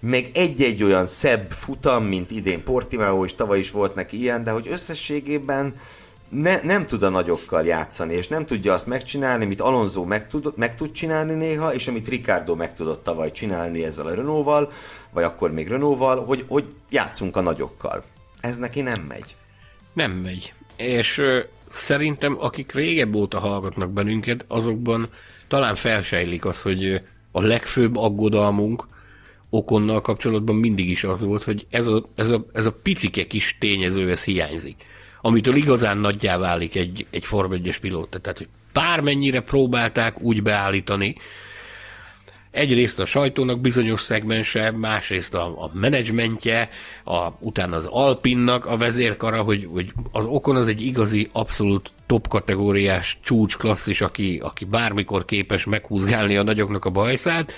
meg egy-egy olyan szebb futam, mint idén Portimao, és tavaly is volt neki ilyen, de hogy összességében ne, nem tud a nagyokkal játszani, és nem tudja azt megcsinálni, amit Alonso meg tud, meg tud csinálni néha, és amit Ricardo meg tudott tavaly csinálni ezzel a Renault-val, vagy akkor még Renault-val, hogy, hogy játszunk a nagyokkal. Ez neki nem megy. Nem megy. És ö, szerintem, akik régebb óta hallgatnak bennünket, azokban talán felsejlik az, hogy a legfőbb aggodalmunk, okonnal kapcsolatban mindig is az volt, hogy ez a, ez a, ez a picike kis tényező, ez hiányzik. Amitől igazán nagyjá válik egy, egy Form 1-es pilóta. Tehát, hogy bármennyire próbálták úgy beállítani, egyrészt a sajtónak bizonyos szegmense, másrészt a, a menedzsmentje, a, utána az Alpinnak a vezérkara, hogy, hogy az Okon az egy igazi, abszolút top kategóriás csúcs klasszis, aki, aki bármikor képes meghúzgálni a nagyoknak a bajszát,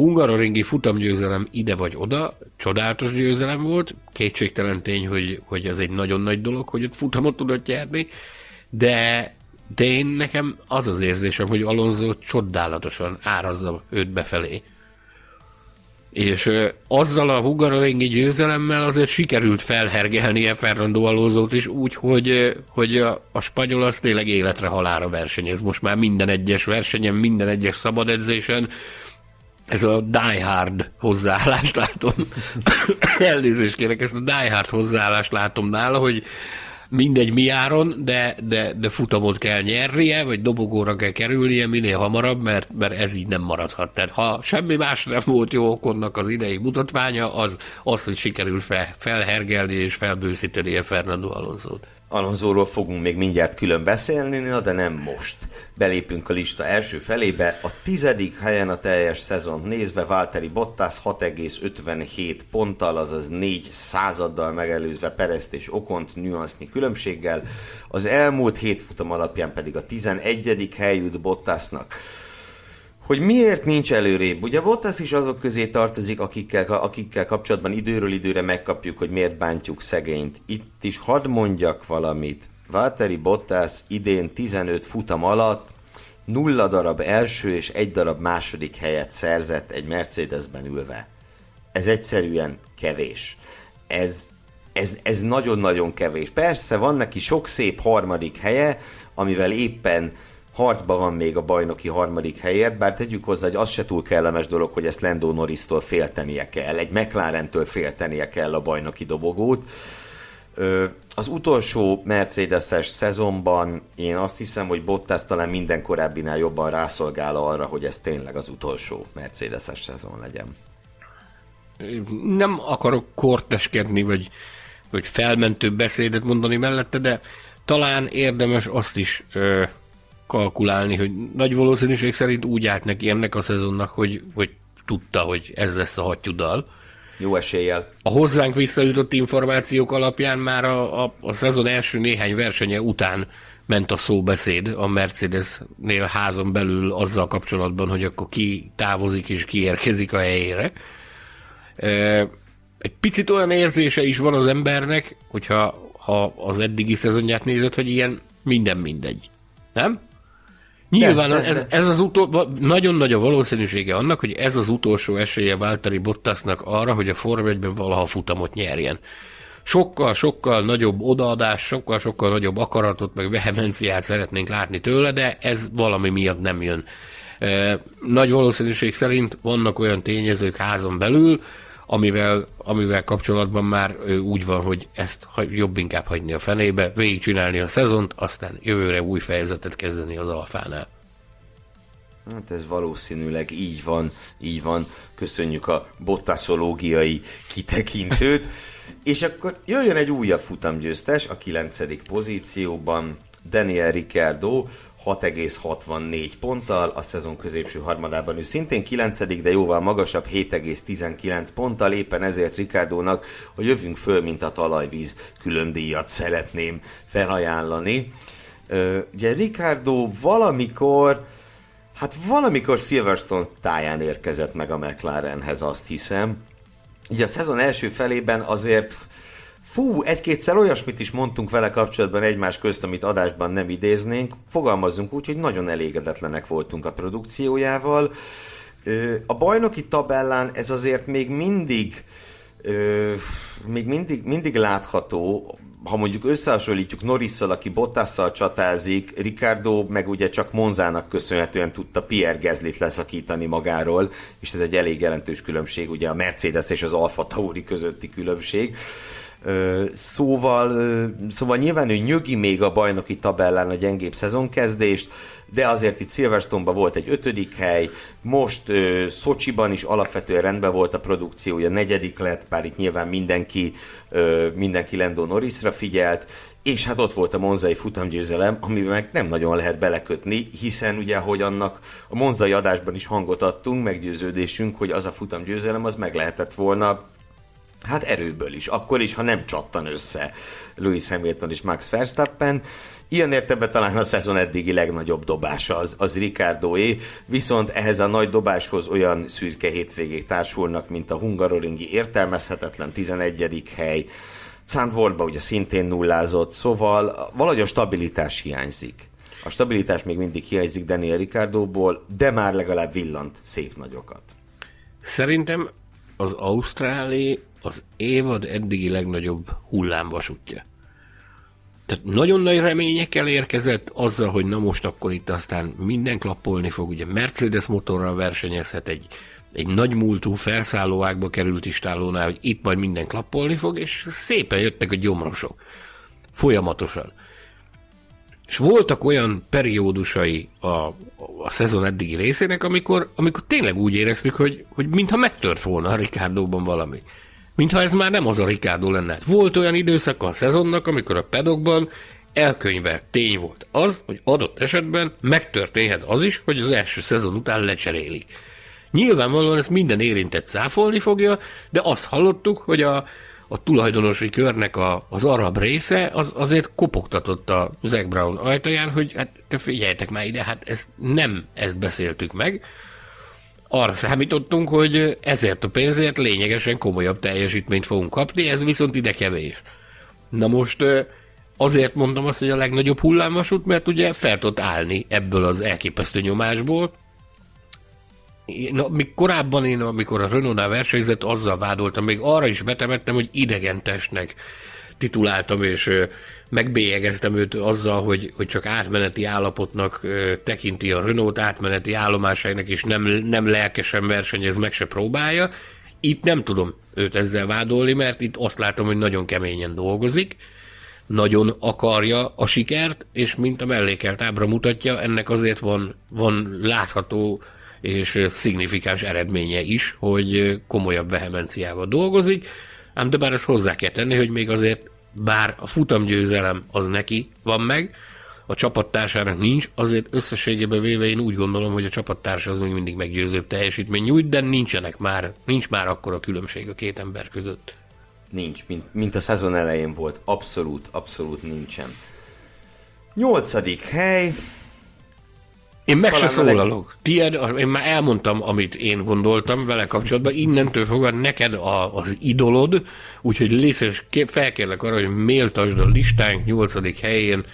Hungaroringi futamgyőzelem ide vagy oda, csodálatos győzelem volt, kétségtelen tény, hogy, hogy ez egy nagyon nagy dolog, hogy ott futamot tudott nyerni, de, de én nekem az az érzésem, hogy Alonso csodálatosan árazza őt befelé. És ö, azzal a Hungaroringi győzelemmel azért sikerült felhergelnie Fernando Alonso-t is úgy, hogy, hogy a, a spanyol az tényleg életre halára versenyez. Most már minden egyes versenyen, minden egyes szabad edzésen ez a Die Hard hozzáállást látom. Elnézést kérek, ezt a Die Hard hozzáállást látom nála, hogy mindegy mi áron, de, de, de futamot kell nyernie, vagy dobogóra kell kerülnie minél hamarabb, mert, mert ez így nem maradhat. Tehát ha semmi más nem volt jó okonnak az idei mutatványa, az az, hogy sikerül fel, felhergelni és felbőszíteni a Fernando Alonso-t. Alonzóról fogunk még mindjárt külön beszélni, de nem most. Belépünk a lista első felébe. A tizedik helyen a teljes szezont nézve Valtteri Bottas 6,57 ponttal, azaz 4 századdal megelőzve Perezt és Okont nüansznyi különbséggel. Az elmúlt hét futam alapján pedig a 11. hely jut Bottasnak hogy miért nincs előrébb. Ugye Bottas is azok közé tartozik, akikkel, akikkel kapcsolatban időről időre megkapjuk, hogy miért bántjuk szegényt. Itt is hadd mondjak valamit. Valtteri Bottas idén 15 futam alatt nulla darab első és egy darab második helyet szerzett egy Mercedesben ülve. Ez egyszerűen kevés. Ez, ez, ez nagyon-nagyon kevés. Persze van neki sok szép harmadik helye, amivel éppen harcban van még a bajnoki harmadik helyért, bár tegyük hozzá, hogy az se túl kellemes dolog, hogy ezt Lando Norris-tól féltenie kell, egy McLaren-től féltenie kell a bajnoki dobogót. Az utolsó Mercedes-es szezonban én azt hiszem, hogy Bottas talán minden korábbinál jobban rászolgál arra, hogy ez tényleg az utolsó Mercedes-es szezon legyen. Nem akarok korteskedni, vagy, vagy felmentő beszédet mondani mellette, de talán érdemes azt is ö, kalkulálni, hogy nagy valószínűség szerint úgy állt neki ennek a szezonnak, hogy, hogy tudta, hogy ez lesz a hattyudal. Jó eséllyel. A hozzánk visszajutott információk alapján már a, a, a szezon első néhány versenye után ment a szóbeszéd a Mercedesnél házon belül azzal kapcsolatban, hogy akkor ki távozik és ki érkezik a helyére. Egy picit olyan érzése is van az embernek, hogyha ha az eddigi szezonját nézed, hogy ilyen minden mindegy. Nem? Nyilván de, de, ez, ez az utol, nagyon nagy a valószínűsége annak, hogy ez az utolsó esélye Váltari Bottasnak arra, hogy a Form 1-ben valaha futamot nyerjen. Sokkal, sokkal nagyobb odaadás, sokkal, sokkal nagyobb akaratot, meg vehemenciát szeretnénk látni tőle, de ez valami miatt nem jön. Nagy valószínűség szerint vannak olyan tényezők házon belül, amivel, amivel kapcsolatban már úgy van, hogy ezt jobb inkább hagyni a fenébe, végigcsinálni a szezont, aztán jövőre új fejezetet kezdeni az alfánál. Hát ez valószínűleg így van, így van. Köszönjük a bottaszológiai kitekintőt. És akkor jöjjön egy újabb futamgyőztes a 9. pozícióban, Daniel Ricciardo, 6,64 ponttal, a szezon középső harmadában ő szintén 9 de jóval magasabb 7,19 ponttal, éppen ezért Ricardónak, hogy jövünk föl, mint a talajvíz, külön díjat szeretném felajánlani. Ugye Ricardo valamikor, hát valamikor Silverstone táján érkezett meg a McLarenhez, azt hiszem. Ugye a szezon első felében azért Fú, egy-kétszer olyasmit is mondtunk vele kapcsolatban egymás közt, amit adásban nem idéznénk. Fogalmazzunk úgy, hogy nagyon elégedetlenek voltunk a produkciójával. A bajnoki tabellán ez azért még mindig még mindig, mindig látható, ha mondjuk összehasonlítjuk Norrisszal, aki Bottasszal csatázik, Ricardo meg ugye csak Monzának köszönhetően tudta Pierre Gezlit leszakítani magáról, és ez egy elég jelentős különbség, ugye a Mercedes és az Alfa Tauri közötti különbség. Szóval, szóval nyilván ő nyögi még a bajnoki tabellán a gyengébb szezonkezdést, de azért itt Silverstone-ban volt egy ötödik hely, most ö, Szocsiban is alapvetően rendben volt a produkciója, negyedik lett, bár itt nyilván mindenki, ö, mindenki Lando Norrisra figyelt, és hát ott volt a monzai futamgyőzelem, amiben meg nem nagyon lehet belekötni, hiszen ugye, hogy annak a monzai adásban is hangot adtunk, meggyőződésünk, hogy az a futamgyőzelem az meg lehetett volna Hát erőből is, akkor is, ha nem csattan össze Lewis Hamilton és Max Verstappen. Ilyen értelemben talán a szezon eddigi legnagyobb dobása az, az Ricardoé, viszont ehhez a nagy dobáshoz olyan szürke hétvégék társulnak, mint a hungaroringi értelmezhetetlen 11. hely, Zandvoortba ugye szintén nullázott, szóval valahogy a stabilitás hiányzik. A stabilitás még mindig hiányzik Daniel Ricardóból, de már legalább villant szép nagyokat. Szerintem az Ausztráli az évad eddigi legnagyobb hullámvasútja. Tehát nagyon nagy reményekkel érkezett azzal, hogy na most akkor itt aztán minden klappolni fog, ugye Mercedes motorral versenyezhet egy, egy nagy múltú felszállóákba került istálónál, hogy itt majd minden klappolni fog, és szépen jöttek a gyomrosok. Folyamatosan. És voltak olyan periódusai a, a szezon eddigi részének, amikor, amikor tényleg úgy éreztük, hogy, hogy mintha megtört volna a Ricardo-ban valami. Mintha ez már nem az a Ricardo lenne. Volt olyan időszak a szezonnak, amikor a pedokban elkönyve tény volt az, hogy adott esetben megtörténhet az is, hogy az első szezon után lecserélik. Nyilvánvalóan ezt minden érintett száfolni fogja, de azt hallottuk, hogy a, a tulajdonosi körnek a, az arab része az azért kopogtatott a Zack Brown ajtaján, hogy hát te figyeljetek már ide, hát ezt nem ezt beszéltük meg. Arra számítottunk, hogy ezért a pénzért lényegesen komolyabb teljesítményt fogunk kapni, ez viszont ide kevés. Na most azért mondom azt, hogy a legnagyobb hullámvasút, mert ugye fel tudott állni ebből az elképesztő nyomásból, Na, még korábban én, amikor a Renault-nál versenyzett, azzal vádoltam, még arra is vetemettem, hogy idegentesnek tituláltam, és megbélyegeztem őt azzal, hogy, hogy csak átmeneti állapotnak tekinti a Renault átmeneti állomásainak, és nem, nem lelkesen versenyez, meg se próbálja. Itt nem tudom őt ezzel vádolni, mert itt azt látom, hogy nagyon keményen dolgozik, nagyon akarja a sikert, és mint a mellékelt ábra mutatja, ennek azért van, van látható és szignifikáns eredménye is, hogy komolyabb vehemenciával dolgozik, ám de bár ezt hozzá kell tenni, hogy még azért bár a futamgyőzelem az neki van meg, a csapattársának nincs, azért összességében véve én úgy gondolom, hogy a csapattársa az még mindig meggyőzőbb teljesítmény nyújt, de nincsenek már, nincs már akkor a különbség a két ember között. Nincs, mint, mint a szezon elején volt. Abszolút, abszolút nincsen. Nyolcadik hely, én meg se szólalok. Tied, én már elmondtam, amit én gondoltam vele kapcsolatban, innentől fogva neked a, az idolod, úgyhogy lészes, felkérlek arra, hogy méltasd a listánk 8. helyén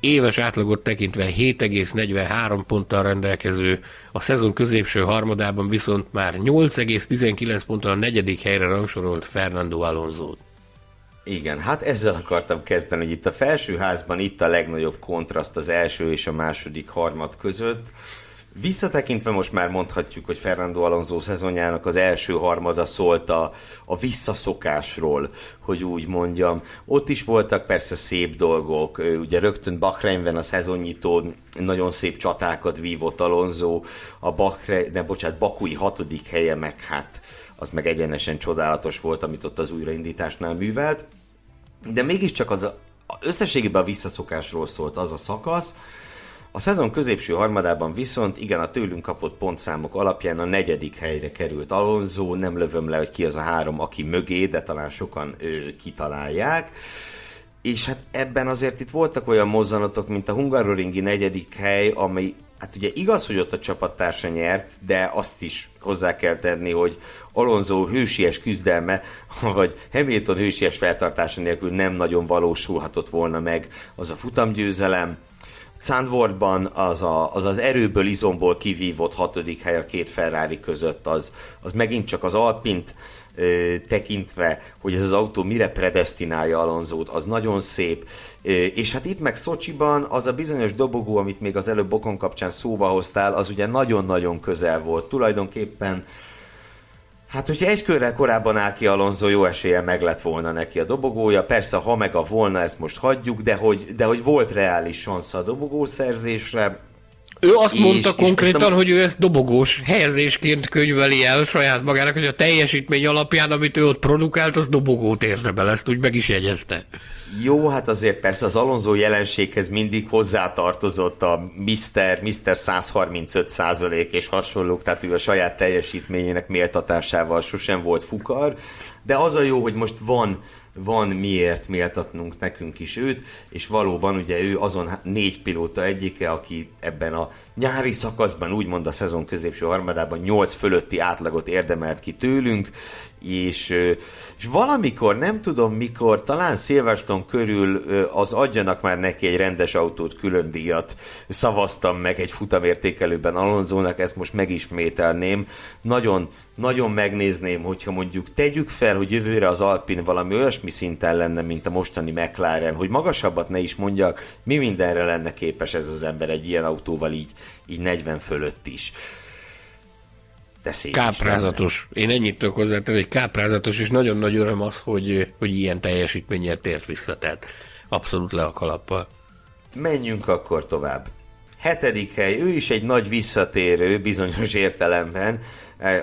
éves átlagot tekintve 7,43 ponttal rendelkező, a szezon középső harmadában viszont már 8,19 ponttal a negyedik helyre rangsorolt Fernando Alonso. Igen, hát ezzel akartam kezdeni, hogy itt a felsőházban itt a legnagyobb kontraszt az első és a második harmad között. Visszatekintve most már mondhatjuk, hogy Fernando Alonso szezonjának az első harmada szólt a, a visszaszokásról, hogy úgy mondjam. Ott is voltak persze szép dolgok, ugye rögtön Bahreinben a szezonnyitó nagyon szép csatákat vívott Alonso, a Bahrein, nem bocsánat, Bakui hatodik helye meg hát az meg egyenesen csodálatos volt, amit ott az újraindításnál művelt. De mégiscsak az a, összességében a visszaszokásról szólt az a szakasz, a szezon középső harmadában viszont igen, a tőlünk kapott pontszámok alapján a negyedik helyre került Alonso, nem lövöm le, hogy ki az a három, aki mögé, de talán sokan ő, kitalálják. És hát ebben azért itt voltak olyan mozzanatok, mint a Hungaroringi negyedik hely, ami Hát ugye igaz, hogy ott a csapattársa nyert, de azt is hozzá kell tenni, hogy Alonso hősies küzdelme, vagy Hamilton hősies feltartása nélkül nem nagyon valósulhatott volna meg az a futamgyőzelem. Zandvoortban az, a, az az erőből, izomból kivívott hatodik hely a két Ferrari között, az, az megint csak az Alpint ö, tekintve, hogy ez az autó mire predestinálja Alonzót, az nagyon szép. És hát itt meg Szocsiban az a bizonyos dobogó, amit még az előbb Bokon kapcsán szóba hoztál, az ugye nagyon-nagyon közel volt. Tulajdonképpen Hát, hogyha egy körrel korábban áll ki Alonso, jó esélye meg lett volna neki a dobogója. Persze, ha meg a volna, ezt most hagyjuk, de hogy, de hogy volt reális szansz a dobogószerzésre. Ő azt és, mondta és konkrétan, a... hogy ő ezt dobogós helyezésként könyveli el saját magának, hogy a teljesítmény alapján, amit ő ott produkált, az dobogót érne bele, ezt úgy meg is jegyezte. Jó, hát azért persze az Alonso jelenséghez mindig hozzátartozott a Mr. Mr. 135 százalék és hasonlók, tehát ő a saját teljesítményének méltatásával sosem volt fukar, de az a jó, hogy most van van miért méltatnunk nekünk is őt, és valóban ugye ő azon négy pilóta egyike, aki ebben a nyári szakaszban, úgymond a szezon középső harmadában 8 fölötti átlagot érdemelt ki tőlünk, és, és valamikor, nem tudom mikor, talán Silverstone körül az adjanak már neki egy rendes autót, külön díjat szavaztam meg egy futamértékelőben Alonzónak, ezt most megismételném. Nagyon, nagyon megnézném, hogyha mondjuk tegyük fel, hogy jövőre az Alpin valami olyasmi szinten lenne, mint a mostani McLaren, hogy magasabbat ne is mondjak, mi mindenre lenne képes ez az ember egy ilyen autóval így, így 40 fölött is de szép Káprázatos. Én ennyit tudok hozzátenni, hogy káprázatos, és nagyon nagy öröm az, hogy, hogy ilyen teljesítménnyel tért vissza, tehát abszolút le a kalappal. Menjünk akkor tovább. Hetedik hely, ő is egy nagy visszatérő bizonyos értelemben,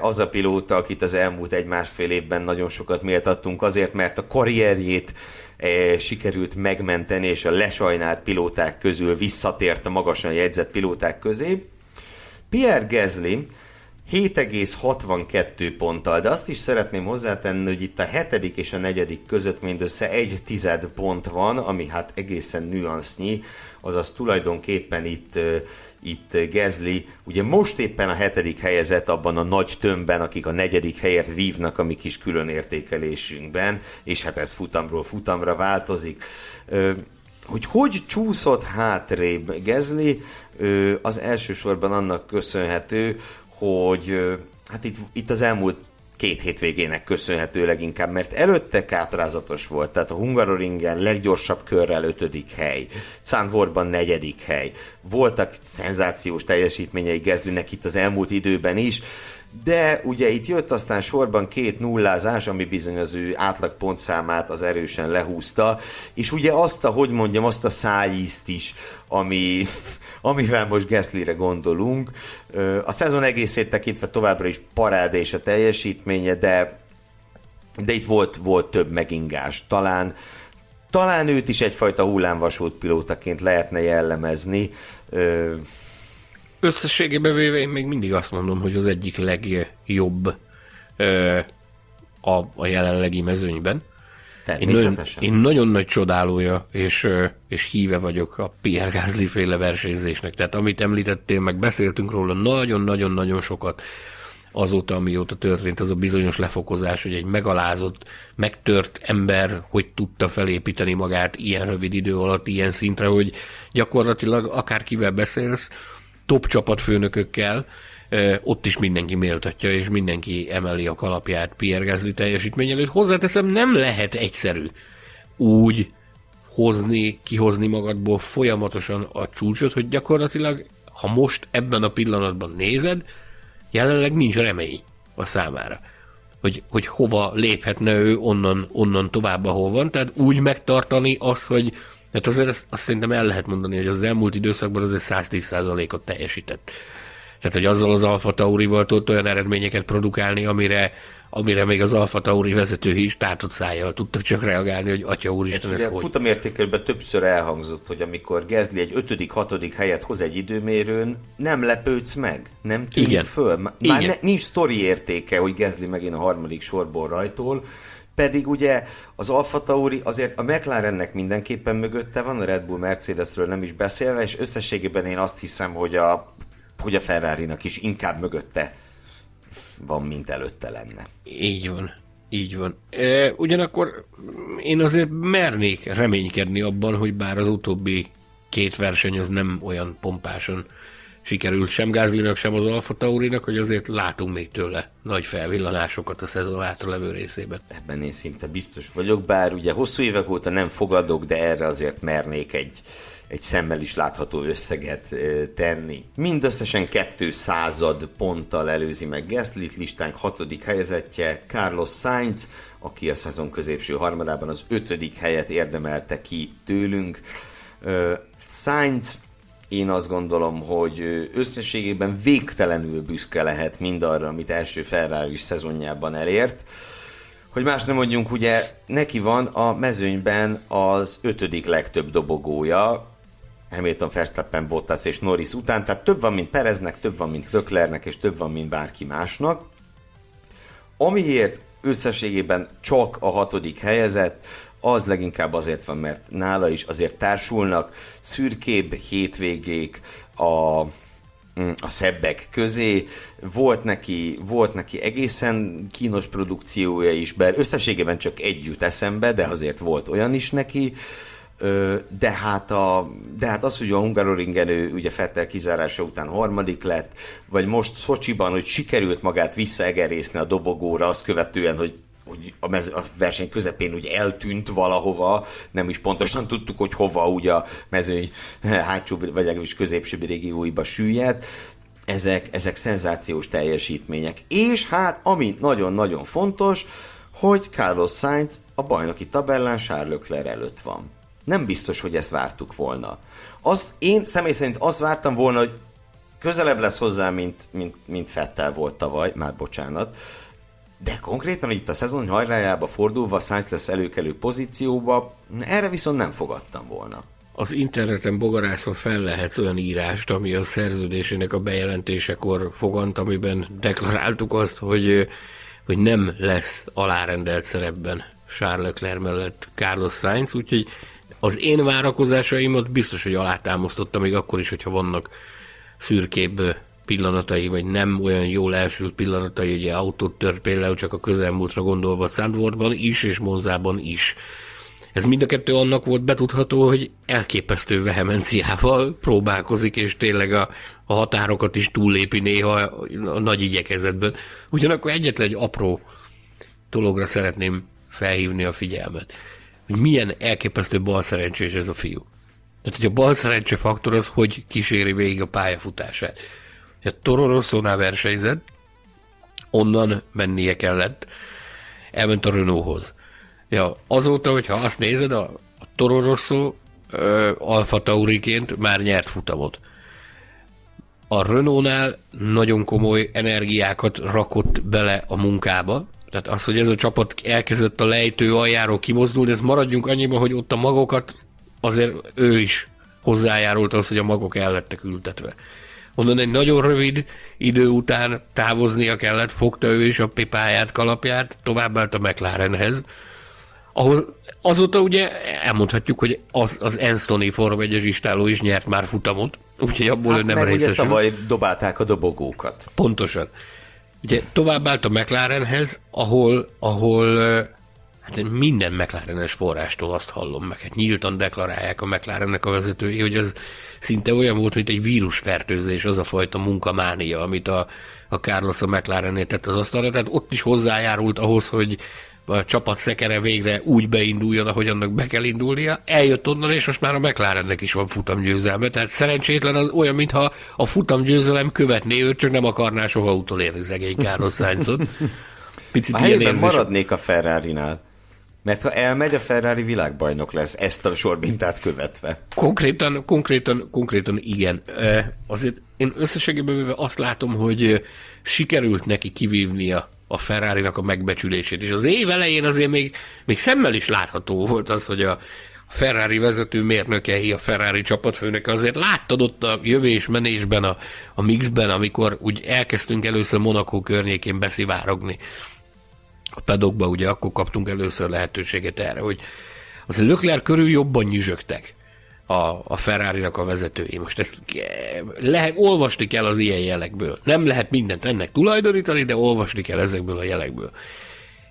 az a pilóta, akit az elmúlt egy-másfél évben nagyon sokat méltattunk azért, mert a karrierjét e, sikerült megmenteni, és a lesajnált pilóták közül visszatért a magasan jegyzett pilóták közé. Pierre Gasly 7,62 ponttal, de azt is szeretném hozzátenni, hogy itt a hetedik és a negyedik között mindössze egy tized pont van, ami hát egészen nüansznyi, azaz tulajdonképpen itt, itt Gezli, ugye most éppen a hetedik helyezett abban a nagy tömbben, akik a negyedik helyet vívnak a mi kis külön értékelésünkben, és hát ez futamról futamra változik. Hogy hogy csúszott hátrébb Gezli, az elsősorban annak köszönhető, hogy hát itt, itt az elmúlt két hétvégének köszönhető leginkább, mert előtte káprázatos volt, tehát a Hungaroringen leggyorsabb körrel ötödik hely, Zandvoortban negyedik hely. Voltak szenzációs teljesítményei Gezlinek itt az elmúlt időben is, de ugye itt jött aztán sorban két nullázás, ami bizony az ő átlag pontszámát az erősen lehúzta, és ugye azt a, hogy mondjam, azt a szájízt is, ami, amivel most Gesslerre gondolunk. A szezon egészét tekintve továbbra is parádés a teljesítménye, de, de itt volt, volt több megingás. Talán, talán őt is egyfajta hullámvasút pilótaként lehetne jellemezni. Összességében véve én még mindig azt mondom, hogy az egyik legjobb a, a jelenlegi mezőnyben. Természetesen. Én, én nagyon nagy csodálója és, és híve vagyok a Pierre Gasly féle versenyzésnek. Tehát amit említettél, meg beszéltünk róla nagyon-nagyon-nagyon sokat azóta, amióta történt az a bizonyos lefokozás, hogy egy megalázott, megtört ember hogy tudta felépíteni magát ilyen rövid idő alatt, ilyen szintre, hogy gyakorlatilag akárkivel beszélsz, top csapatfőnökökkel, ott is mindenki méltatja, és mindenki emeli a kalapját Pierre Gasly teljesítmény előtt. Hozzáteszem, nem lehet egyszerű úgy hozni, kihozni magadból folyamatosan a csúcsot, hogy gyakorlatilag, ha most ebben a pillanatban nézed, jelenleg nincs remény a számára. Hogy, hogy hova léphetne ő onnan, onnan tovább, ahol van. Tehát úgy megtartani azt, hogy mert azért azt, azt szerintem el lehet mondani, hogy az elmúlt időszakban azért 110%-ot teljesített. Tehát, hogy azzal az Alfa Taurival tudott olyan eredményeket produkálni, amire, amire még az Alfa Tauri vezető is tátott szájjal tudtak csak reagálni, hogy atya úristen, ez, ez hogy. futamértékelőben többször elhangzott, hogy amikor Gezli egy 5.-6. helyet hoz egy időmérőn, nem lepődsz meg, nem tűnik Igen. föl. Már Igen. Ne, nincs sztori értéke, hogy Gezli megint a harmadik sorból rajtól, pedig ugye az Alfa Tauri azért a McLarennek mindenképpen mögötte van, a Red Bull Mercedesről nem is beszélve, és összességében én azt hiszem, hogy a hogy a ferrari is inkább mögötte van, mint előtte lenne. Így van. Így van. E, ugyanakkor én azért mernék reménykedni abban, hogy bár az utóbbi két verseny az nem olyan pompásan sikerült sem Gázlinak, sem az Alfa Taurinak, hogy azért látunk még tőle nagy felvillanásokat a szezon levő részében. Ebben én szinte biztos vagyok, bár ugye hosszú évek óta nem fogadok, de erre azért mernék egy egy szemmel is látható összeget tenni. Mindösszesen 200 ponttal előzi meg Gasly, listánk hatodik helyezettje Carlos Sainz, aki a szezon középső harmadában az ötödik helyet érdemelte ki tőlünk. Sainz én azt gondolom, hogy összességében végtelenül büszke lehet mindarra, amit első Ferrari szezonjában elért hogy más nem mondjunk, ugye neki van a mezőnyben az ötödik legtöbb dobogója, Hamilton, Verstappen, Bottas és Norris után, tehát több van, mint Pereznek, több van, mint Löklernek, és több van, mint bárki másnak. Amiért összességében csak a hatodik helyezett, az leginkább azért van, mert nála is azért társulnak szürkébb hétvégék a, a szebbek közé. Volt neki, volt neki egészen kínos produkciója is, bár összességében csak egy jut eszembe, de azért volt olyan is neki. De hát, a, de hát az, hogy a Hungaroringen ő ugye Fettel kizárása után harmadik lett, vagy most Szocsiban, hogy sikerült magát visszaegerészni a dobogóra, azt követően, hogy hogy a, mez- a verseny közepén úgy eltűnt valahova, nem is pontosan tudtuk, hogy hova ugye a mezőny hátsó, vagy legalábbis középső régióiba süllyedt, ezek, ezek szenzációs teljesítmények. És hát, ami nagyon-nagyon fontos, hogy Carlos Sainz a bajnoki tabellán Charles Leclerc előtt van. Nem biztos, hogy ezt vártuk volna. Azt, én személy szerint azt vártam volna, hogy közelebb lesz hozzá, mint, mint, mint Fettel volt tavaly, már bocsánat, de konkrétan, itt a szezon hajrájába fordulva Sainz lesz előkelő pozícióba, erre viszont nem fogadtam volna. Az interneten bogarászva fel lehet olyan írást, ami a szerződésének a bejelentésekor fogant, amiben deklaráltuk azt, hogy, hogy nem lesz alárendelt szerepben Charles Leclerc mellett Carlos Sainz, úgyhogy az én várakozásaimat biztos, hogy alátámasztottam, még akkor is, hogyha vannak szürkébb pillanatai, vagy nem olyan jól elsült pillanatai, ugye autót tört például csak a közelmúltra gondolva Sandwortban is, és Monzában is. Ez mind a kettő annak volt betudható, hogy elképesztő vehemenciával próbálkozik, és tényleg a, a határokat is túllépi néha a nagy igyekezetben. Ugyanakkor egyetlen egy apró dologra szeretném felhívni a figyelmet, hogy milyen elképesztő balszerencsés ez a fiú. Tehát, hogy a balszerencse faktor az, hogy kíséri végig a pályafutását a Toro Rosso-nál versenyzett, onnan mennie kellett, elment a Renaulthoz. Ja, azóta, hogyha azt nézed, a, a Toro Rosso uh, Alfa Tauriként már nyert futamot. A Renault-nál nagyon komoly energiákat rakott bele a munkába, tehát az, hogy ez a csapat elkezdett a lejtő aljáról kimozdulni, ez maradjunk annyiban, hogy ott a magokat azért ő is hozzájárult az, hogy a magok el lettek ültetve. Onnan egy nagyon rövid idő után távoznia kellett, fogta ő is a pipáját, kalapját, továbbált a McLarenhez, ahol azóta ugye elmondhatjuk, hogy az, az Enstoni Form 1 istáló is nyert már futamot, úgyhogy abból hát ő nem részesül. Ugye tavaly dobálták a dobogókat. Pontosan. Ugye továbbált a McLarenhez, ahol, ahol Hát minden McLarenes forrástól azt hallom meg. Hát nyíltan deklarálják a McLarennek a vezetői, hogy ez szinte olyan volt, mint egy vírusfertőzés, az a fajta munkamánia, amit a, a Carlos a McLaren tett az asztalra. Tehát ott is hozzájárult ahhoz, hogy a csapat szekere végre úgy beinduljon, ahogy annak be kell indulnia. Eljött onnan, és most már a McLarennek is van futamgyőzelme. Tehát szerencsétlen az olyan, mintha a futamgyőzelem követné őt, csak nem akarná soha utolérni szegény Carlos Sainzot. Picit a ilyen maradnék a Ferrari-nál. Mert ha elmegy, a Ferrari világbajnok lesz, ezt a sormintát követve. Konkrétan, konkrétan, konkrétan igen. Azért én összességében azt látom, hogy sikerült neki kivívnia a ferrari a megbecsülését. És az év elején azért még, még szemmel is látható volt az, hogy a Ferrari vezető mérnökei, a Ferrari csapatfőnök azért láttad ott a jövés-menésben, a, a mixben, amikor úgy elkezdtünk először Monaco környékén beszivárogni a pedokba, ugye akkor kaptunk először lehetőséget erre, hogy az Lökler körül jobban nyüzsögtek a, a ferrari a vezetői. Most ezt lehet, olvasni kell az ilyen jelekből. Nem lehet mindent ennek tulajdonítani, de olvasni kell ezekből a jelekből.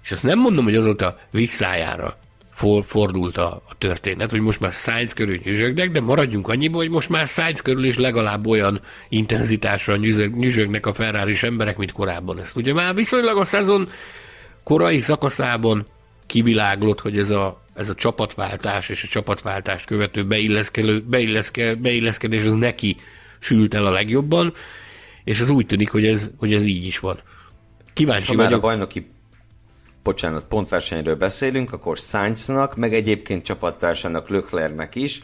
És azt nem mondom, hogy azóta visszájára for, fordult a, a történet, hogy most már Sainz körül nyüzsögnek, de maradjunk annyiba, hogy most már Sainz körül is legalább olyan intenzitásra nyüzsög, nyüzsögnek a ferrari emberek, mint korábban. Ezt ugye már viszonylag a szezon korai szakaszában kiviláglott, hogy ez a, ez a csapatváltás és a csapatváltást követő beilleszkedő, beilleszke, beilleszkedés az neki sült el a legjobban, és az úgy tűnik, hogy ez, hogy ez így is van. Kíváncsi ha vagyok. a bajnoki bocsánat, pontversenyről beszélünk, akkor Sainznak, meg egyébként csapattársának Löklernek is,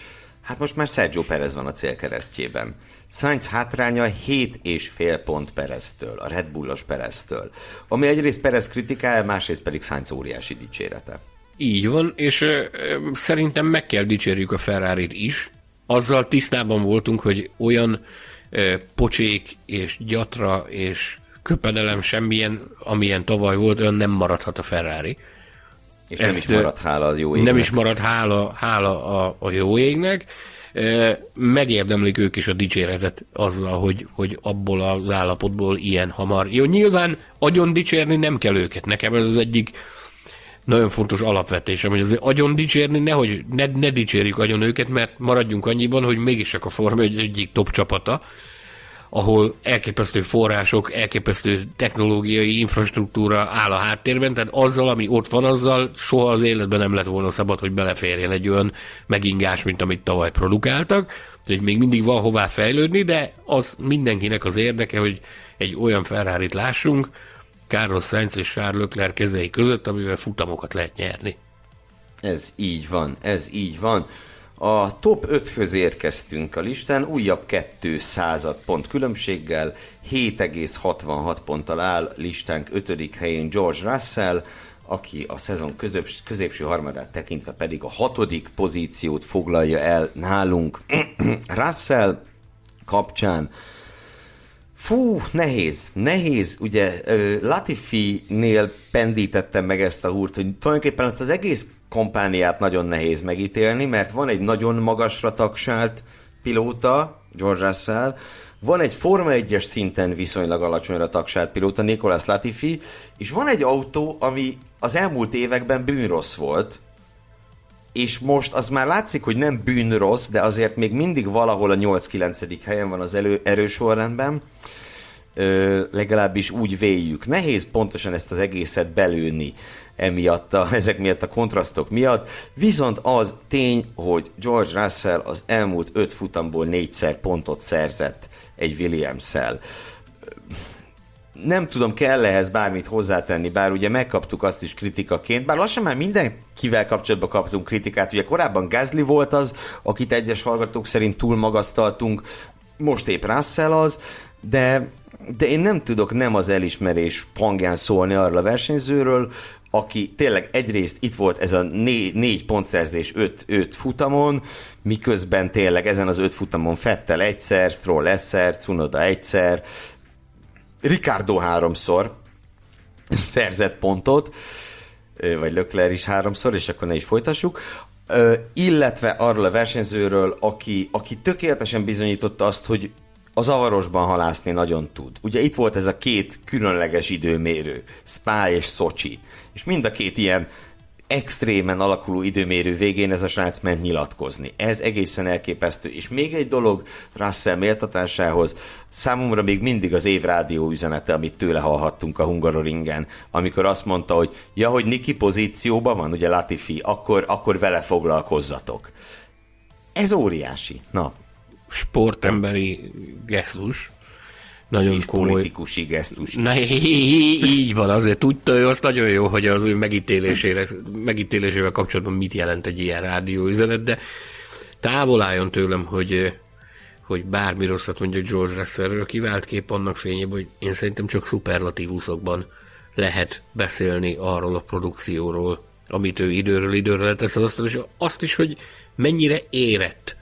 Hát most már Sergio Perez van a célkeresztjében. Sainz hátránya 7,5 pont Pereztől, a Red Bullos Pereztől. Ami egyrészt Perez kritikája, másrészt pedig Sainz óriási dicsérete. Így van, és ö, szerintem meg kell dicsérjük a ferrari is. Azzal tisztában voltunk, hogy olyan ö, pocsék és gyatra és köpedelem semmilyen, amilyen tavaly volt, olyan nem maradhat a Ferrari. És nem Ezt, is marad hála a jó égnek. Nem is marad hála, hála a, a jó égnek. Megérdemlik ők is a dicséretet azzal, hogy, hogy abból az állapotból ilyen hamar. Jó, nyilván agyon dicsérni nem kell őket. Nekem ez az egyik nagyon fontos alapvetésem, hogy az agyon dicsérni, nehogy ne, ne dicsérjük agyon őket, mert maradjunk annyiban, hogy mégis csak a Forma egy egyik top csapata, ahol elképesztő források, elképesztő technológiai infrastruktúra áll a háttérben, tehát azzal, ami ott van, azzal soha az életben nem lett volna szabad, hogy beleférjen egy olyan megingás, mint amit tavaly produkáltak, hogy még mindig van hová fejlődni, de az mindenkinek az érdeke, hogy egy olyan ferrari lássunk, Carlos Sainz és Charles Leclerc kezei között, amivel futamokat lehet nyerni. Ez így van, ez így van. A top 5-höz érkeztünk a listán, újabb 200 pont különbséggel, 7,66 ponttal áll listánk 5. helyén George Russell, aki a szezon közöp, középső harmadát tekintve pedig a hatodik pozíciót foglalja el nálunk. Russell kapcsán Fú, nehéz, nehéz. Ugye Latifi-nél pendítettem meg ezt a húrt, hogy tulajdonképpen ezt az egész kompániát nagyon nehéz megítélni, mert van egy nagyon magasra tagsált pilóta, George Russell, van egy Forma 1-es szinten viszonylag alacsonyra tagsált pilóta, Nicolas Latifi, és van egy autó, ami az elmúlt években bűnrossz volt, és most az már látszik, hogy nem bűnrossz, de azért még mindig valahol a 8-9. helyen van az elő, erősorrendben, Ö, legalábbis úgy véljük. Nehéz pontosan ezt az egészet belőni emiatt, a, ezek miatt a kontrasztok miatt, viszont az tény, hogy George Russell az elmúlt öt futamból négyszer pontot szerzett egy Williams-szel nem tudom, kell ehhez bármit hozzátenni, bár ugye megkaptuk azt is kritikaként, bár lassan már mindenkivel kapcsolatban kaptunk kritikát, ugye korábban Gazli volt az, akit egyes hallgatók szerint túl magasztaltunk, most épp Russell az, de de én nem tudok nem az elismerés hangján szólni arról a versenyzőről, aki tényleg egyrészt itt volt ez a né- négy pontszerzés öt, öt futamon, miközben tényleg ezen az öt futamon Fettel egyszer, Stroll egyszer, Cunoda egyszer, Ricardo háromszor szerzett pontot, vagy Lökler is háromszor, és akkor ne is folytassuk, illetve arról a versenyzőről, aki, aki tökéletesen bizonyította azt, hogy a zavarosban halászni nagyon tud. Ugye itt volt ez a két különleges időmérő, Spa és Szocsi, és mind a két ilyen extrémen alakuló időmérő végén ez a srác ment nyilatkozni. Ez egészen elképesztő. És még egy dolog Russell méltatásához, számomra még mindig az év rádió üzenete, amit tőle hallhattunk a Hungaroringen, amikor azt mondta, hogy ja, hogy Niki pozícióban van, ugye Latifi, akkor, akkor vele foglalkozzatok. Ez óriási. Na. Sportemberi gesztus nagyon és komoly. politikusi gesztus Na, így van, azért tudta ő azt nagyon jó, hogy az ő megítélésére, megítélésével kapcsolatban mit jelent egy ilyen rádióüzenet, de távol álljon tőlem, hogy, hogy bármi rosszat mondja George Russellről, kivált kép annak fényében, hogy én szerintem csak szuperlatívuszokban lehet beszélni arról a produkcióról, amit ő időről időre letesz az asztal, és azt is, hogy mennyire érett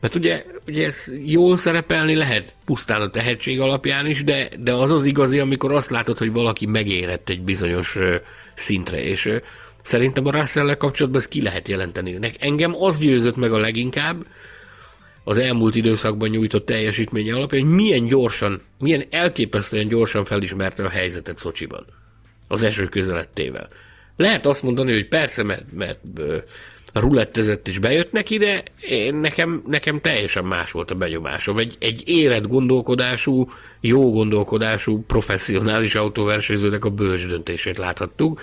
mert ugye, ugye ez jól szerepelni lehet pusztán a tehetség alapján is, de, de az az igazi, amikor azt látod, hogy valaki megérett egy bizonyos uh, szintre, és uh, szerintem a russell kapcsolatban ezt ki lehet jelenteni. Engem az győzött meg a leginkább, az elmúlt időszakban nyújtott teljesítménye alapján, hogy milyen gyorsan, milyen elképesztően gyorsan felismerte a helyzetet Szocsiban. Az eső közelettével. Lehet azt mondani, hogy persze, mert, mert rulettezett és bejött neki, de én, nekem, nekem teljesen más volt a benyomásom. Egy, egy érett gondolkodású, jó gondolkodású, professzionális autóversenyzőnek a bölcs döntését láthattuk,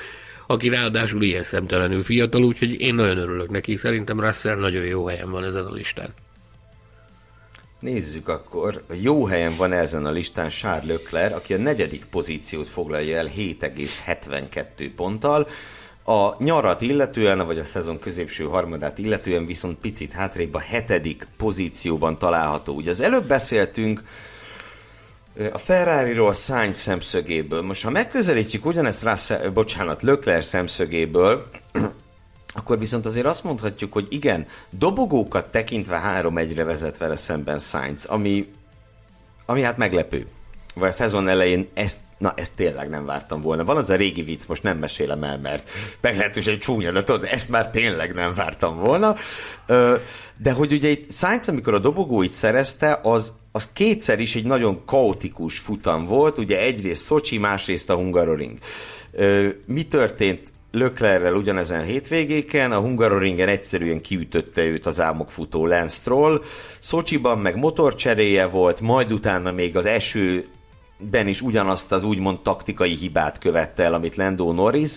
aki ráadásul ilyen szemtelenül fiatal, úgyhogy én nagyon örülök neki. Szerintem Russell nagyon jó helyen van ezen a listán. Nézzük akkor, jó helyen van ezen a listán Charles Leclerc, aki a negyedik pozíciót foglalja el 7,72 ponttal, A nyarat illetően, vagy a szezon középső harmadát illetően viszont picit hátrébb a hetedik pozícióban található. Ugye az előbb beszéltünk a Ferrari-ról Sainz szemszögéből. Most ha megközelítjük ugyanezt Russell, bocsánat, Leclerc szemszögéből, akkor viszont azért azt mondhatjuk, hogy igen, dobogókat tekintve 3-1-re vezet vele szemben Sainz, ami, ami hát meglepő. Vagy a szezon elején ezt, na ezt tényleg nem vártam volna. Van az a régi vicc, most nem mesélem el, mert meglehetősen csúnya, de tudod, ezt már tényleg nem vártam volna. De hogy ugye itt Sainz, amikor a dobogóit szerezte, az, az kétszer is egy nagyon kaotikus futam volt, ugye egyrészt Szocsi, másrészt a Hungaroring. Mi történt Löklerrel ugyanezen hétvégéken, a Hungaroringen egyszerűen kiütötte őt az álmokfutó Lance Stroll, Szocsiban meg motorcseréje volt, majd utána még az eső ben is ugyanazt az úgymond taktikai hibát követte el, amit Lando Norris.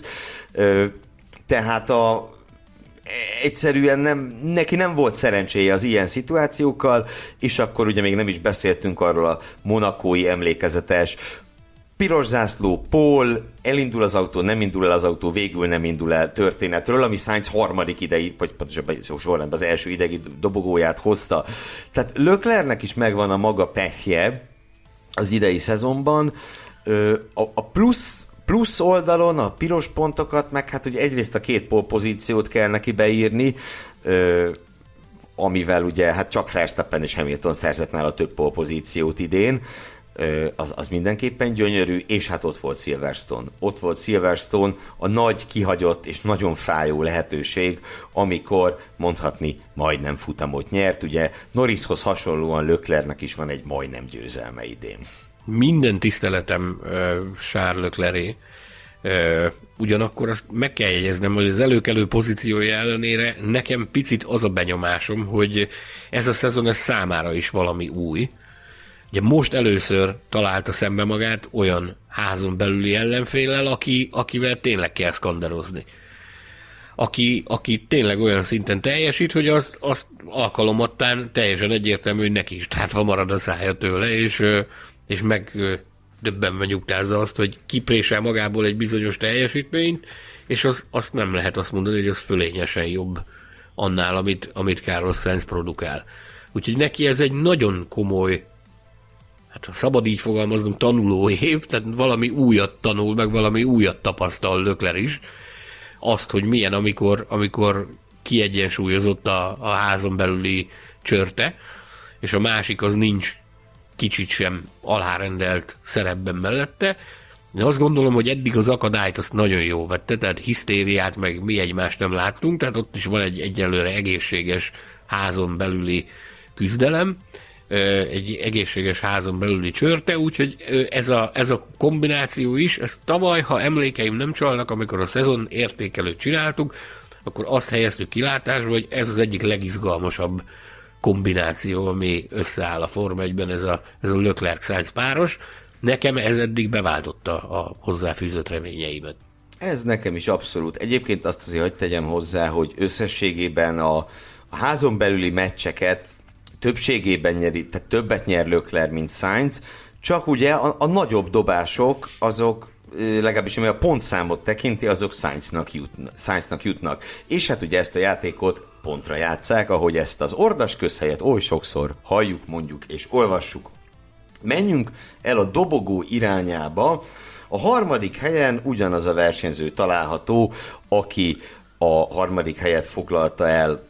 Tehát a, egyszerűen nem, neki nem volt szerencséje az ilyen szituációkkal, és akkor ugye még nem is beszéltünk arról a monakói emlékezetes piros zászló, Paul, elindul az autó, nem indul el az autó, végül nem indul el történetről, ami Sainz harmadik idei, vagy pontosabban sorrendben az első idegi dobogóját hozta. Tehát Löklernek is megvan a maga pehje az idei szezonban. A, plusz plusz oldalon a piros pontokat, meg hát ugye egyrészt a két pozíciót kell neki beírni, amivel ugye hát csak Verstappen és Hamilton szerzett már a több pozíciót idén, az, az mindenképpen gyönyörű, és hát ott volt Silverstone. Ott volt Silverstone, a nagy, kihagyott és nagyon fájó lehetőség, amikor mondhatni majdnem futamot nyert. Ugye Norrishoz hasonlóan Löklernek is van egy majdnem győzelme idén. Minden tiszteletem uh, Charles Lecleré, uh, ugyanakkor azt meg kell jegyeznem, hogy az előkelő pozíciója ellenére nekem picit az a benyomásom, hogy ez a szezon ez számára is valami új, Ugye most először találta szembe magát olyan házon belüli ellenféllel, aki, akivel tényleg kell szkanderozni. Aki, aki tényleg olyan szinten teljesít, hogy az, az alkalomattán teljesen egyértelmű, hogy neki is tátva marad a szája tőle, és, és meg döbbenve nyugtázza azt, hogy kiprésel magából egy bizonyos teljesítményt, és az, azt nem lehet azt mondani, hogy az fölényesen jobb annál, amit, amit Carlos Sainz produkál. Úgyhogy neki ez egy nagyon komoly hát ha szabad így fogalmaznunk, tanuló év, tehát valami újat tanul, meg valami újat tapasztal Lökler is. Azt, hogy milyen, amikor, amikor kiegyensúlyozott a, a házon belüli csörte, és a másik az nincs kicsit sem alárendelt szerepben mellette. De azt gondolom, hogy eddig az akadályt azt nagyon jó vette, tehát hisztériát meg mi egymást nem láttunk, tehát ott is van egy egyelőre egészséges házon belüli küzdelem, egy egészséges házon belüli csörte, úgyhogy ez a, ez a kombináció is, ez tavaly, ha emlékeim nem csalnak, amikor a szezon értékelőt csináltuk, akkor azt helyeztük kilátásba, hogy ez az egyik legizgalmasabb kombináció, ami összeáll a Forma 1-ben, ez a, ez a Leclerc Sainz páros. Nekem ez eddig beváltotta a hozzáfűzött reményeimet. Ez nekem is abszolút. Egyébként azt azért, hogy tegyem hozzá, hogy összességében a, a házon belüli meccseket többségében nyeri, tehát többet nyer Lökler, mint Sainz, csak ugye a, a nagyobb dobások azok legalábbis ami a pontszámot tekinti, azok Sainznak, jutna, Sainznak jutnak. És hát ugye ezt a játékot pontra játszák, ahogy ezt az ordas közhelyet oly sokszor halljuk, mondjuk és olvassuk. Menjünk el a dobogó irányába. A harmadik helyen ugyanaz a versenyző található, aki a harmadik helyet foglalta el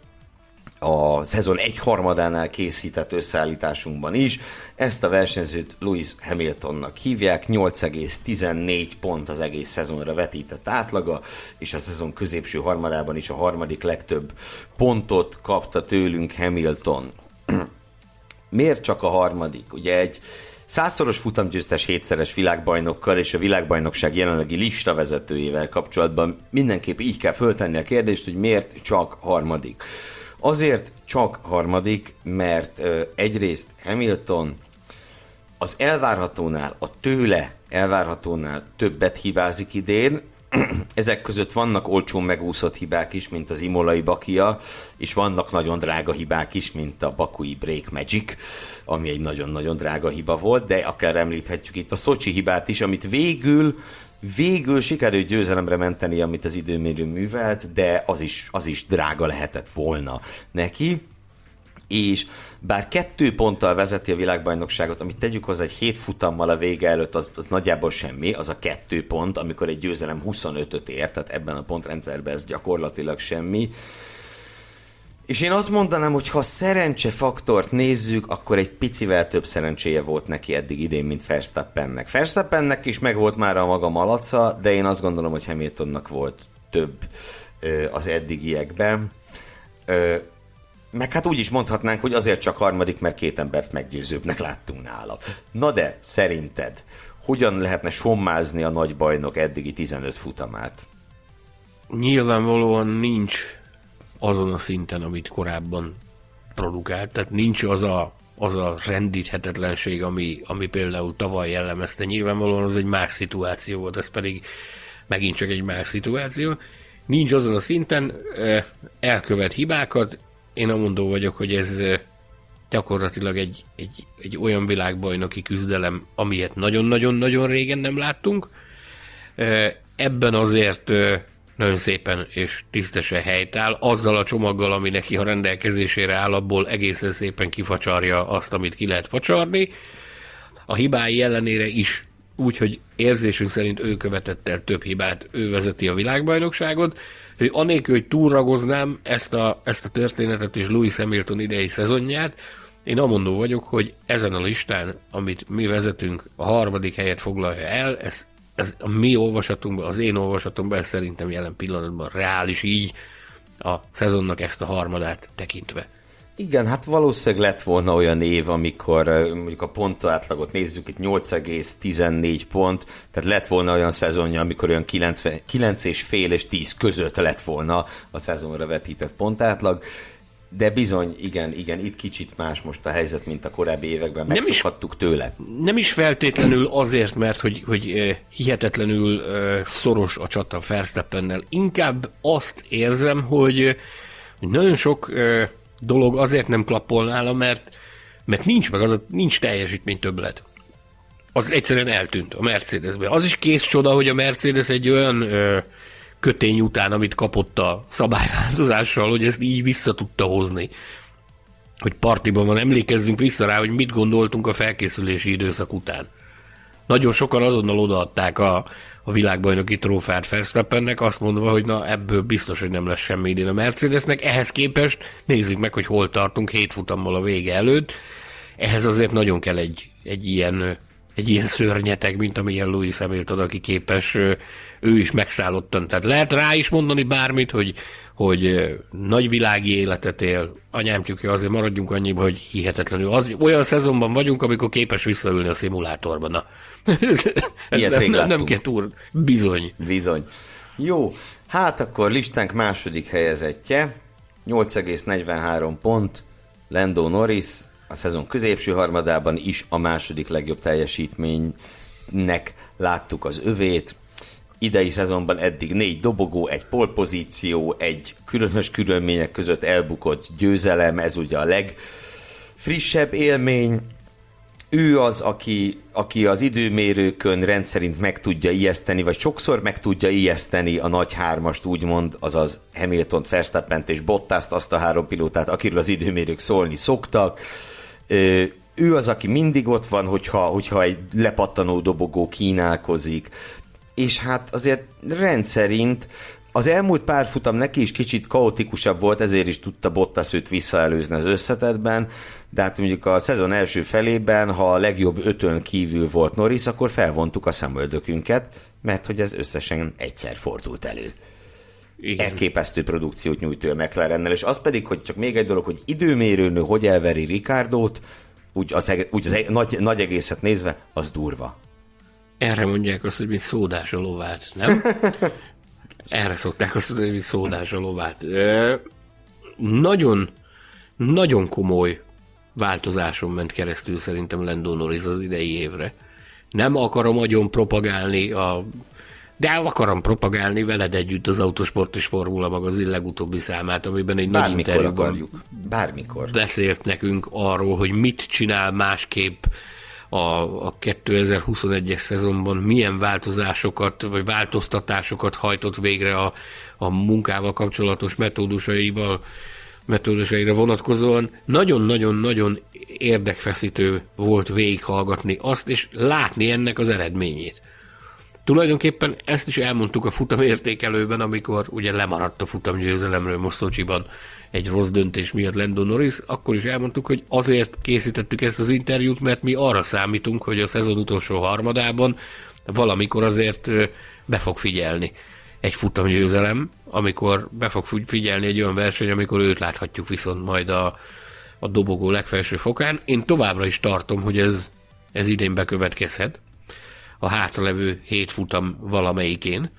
a szezon egy harmadánál készített összeállításunkban is. Ezt a versenyzőt Lewis Hamiltonnak hívják, 8,14 pont az egész szezonra vetített átlaga, és a szezon középső harmadában is a harmadik legtöbb pontot kapta tőlünk Hamilton. Miért csak a harmadik? Ugye egy százszoros futamgyőztes hétszeres világbajnokkal és a világbajnokság jelenlegi lista vezetőjével kapcsolatban mindenképp így kell föltenni a kérdést, hogy miért csak harmadik. Azért csak harmadik, mert egyrészt Hamilton az elvárhatónál, a tőle elvárhatónál többet hibázik idén, ezek között vannak olcsón megúszott hibák is, mint az imolai bakia, és vannak nagyon drága hibák is, mint a bakui Break Magic, ami egy nagyon-nagyon drága hiba volt, de akár említhetjük itt a Szocsi hibát is, amit végül Végül sikerült győzelemre menteni, amit az időmérő művelt, de az is, az is drága lehetett volna neki és bár kettő ponttal vezeti a világbajnokságot, amit tegyük hozzá egy hét futammal a vége előtt, az, az nagyjából semmi, az a kettő pont, amikor egy győzelem 25-öt ér, tehát ebben a pontrendszerben ez gyakorlatilag semmi. És én azt mondanám, hogy ha szerencsefaktort nézzük, akkor egy picivel több szerencséje volt neki eddig idén, mint Verstappennek. Verstappennek is meg volt már a maga malaca, de én azt gondolom, hogy Hamiltonnak volt több ö, az eddigiekben. Ö, meg hát úgy is mondhatnánk, hogy azért csak harmadik, mert két embert meggyőzőbbnek láttunk nála. Na de, szerinted, hogyan lehetne sommázni a nagy bajnok eddigi 15 futamát? Nyilvánvalóan nincs azon a szinten, amit korábban produkált, tehát nincs az a, az a rendíthetetlenség, ami, ami például tavaly jellemezte. Nyilvánvalóan az egy más szituáció volt, ez pedig megint csak egy más szituáció. Nincs azon a szinten, elkövet hibákat, én amondó vagyok, hogy ez gyakorlatilag egy, egy, egy olyan világbajnoki küzdelem, amilyet nagyon-nagyon-nagyon régen nem láttunk. Ebben azért nagyon szépen és tisztesen helytáll, azzal a csomaggal, ami neki a rendelkezésére áll, abból egészen szépen kifacsarja azt, amit ki lehet facsarni. A hibái ellenére is úgyhogy érzésünk szerint ő követett el több hibát, ő vezeti a világbajnokságot, hogy anélkül, hogy túlragoznám ezt a, ezt a történetet és Louis Hamilton idei szezonját, én amondó vagyok, hogy ezen a listán, amit mi vezetünk, a harmadik helyet foglalja el, ez, ez a mi olvasatunkban, az én olvasatomban, ez szerintem jelen pillanatban reális így a szezonnak ezt a harmadát tekintve. Igen, hát valószínűleg lett volna olyan év, amikor mondjuk a pontátlagot nézzük, itt 8,14 pont, tehát lett volna olyan szezonja, amikor olyan 90, 9 és fél és 10 között lett volna a szezonra vetített pontátlag, de bizony, igen, igen, itt kicsit más most a helyzet, mint a korábbi években, megszokhattuk tőle. Nem is feltétlenül azért, mert hogy, hogy hihetetlenül szoros a csata Verstappennel, inkább azt érzem, hogy nagyon sok dolog azért nem klappol nála, mert, mert nincs meg, az a, nincs teljesítmény többlet. Az egyszerűen eltűnt a Mercedesben. Az is kész csoda, hogy a Mercedes egy olyan kötény után, amit kapott a szabályváltozással, hogy ezt így vissza tudta hozni. Hogy partiban van, emlékezzünk vissza rá, hogy mit gondoltunk a felkészülési időszak után. Nagyon sokan azonnal odaadták a, a világbajnoki trófát Verstappennek, azt mondva, hogy na ebből biztos, hogy nem lesz semmi idén a Mercedesnek. Ehhez képest nézzük meg, hogy hol tartunk hét futammal a vége előtt. Ehhez azért nagyon kell egy, egy ilyen egy ilyen szörnyeteg, mint amilyen Louis Hamilton, aki képes ő is megszállottan. Tehát lehet rá is mondani bármit, hogy, hogy nagy világi életet él. Anyám csak azért maradjunk annyiba, hogy hihetetlenül. Az, olyan szezonban vagyunk, amikor képes visszaülni a szimulátorban. Na, Ilyet nem, nem, nem kell túl. Bizony. Bizony. Jó, hát akkor listánk második helyezettje, 8,43 pont, Lando Norris, a szezon középső harmadában is a második legjobb teljesítménynek láttuk az övét. Idei szezonban eddig négy dobogó, egy polpozíció, egy különös körülmények között elbukott győzelem, ez ugye a legfrissebb élmény, ő az, aki, aki az időmérőkön rendszerint meg tudja ijeszteni, vagy sokszor meg tudja ijeszteni a nagy hármast, úgymond, azaz Hamilton, verstappen és Bottaszt, azt a három pilótát, akiről az időmérők szólni szoktak. Ő az, aki mindig ott van, hogyha, hogyha egy lepattanó dobogó kínálkozik, és hát azért rendszerint az elmúlt pár futam neki is kicsit kaotikusabb volt, ezért is tudta Bottas őt visszaelőzni az összetetben, de hát mondjuk a szezon első felében, ha a legjobb ötön kívül volt Norris, akkor felvontuk a szemöldökünket, mert hogy ez összesen egyszer fordult elő. Igen. Elképesztő produkciót nyújt ő a McLarennel, és az pedig, hogy csak még egy dolog, hogy időmérőnő hogy elveri Ricardót, úgy az, úgy az nagy, nagy egészet nézve, az durva. Erre mondják azt, hogy mint szódás a lovát, nem? Erre szokták azt mondani, hogy szódás a lovát. Nagyon, nagyon komoly változáson ment keresztül szerintem Lando Norris az idei évre. Nem akarom nagyon propagálni a de akarom propagálni veled együtt az Autosport és Formula magazin legutóbbi számát, amiben egy Bármikor nagy interjúban akarjuk. Bármikor. beszélt nekünk arról, hogy mit csinál másképp a, a 2021-es szezonban milyen változásokat vagy változtatásokat hajtott végre a, a munkával kapcsolatos metódusaival, metódusaira vonatkozóan. Nagyon-nagyon-nagyon érdekfeszítő volt végighallgatni azt, és látni ennek az eredményét. Tulajdonképpen ezt is elmondtuk a futamértékelőben, amikor ugye lemaradt a futamgyőzelemről most Szocsiban egy rossz döntés miatt Lando Norris, akkor is elmondtuk, hogy azért készítettük ezt az interjút, mert mi arra számítunk, hogy a szezon utolsó harmadában valamikor azért be fog figyelni egy futamgyőzelem, amikor be fog figyelni egy olyan verseny, amikor őt láthatjuk viszont majd a, a dobogó legfelső fokán. Én továbbra is tartom, hogy ez, ez idén bekövetkezhet a hátralevő hét futam valamelyikén,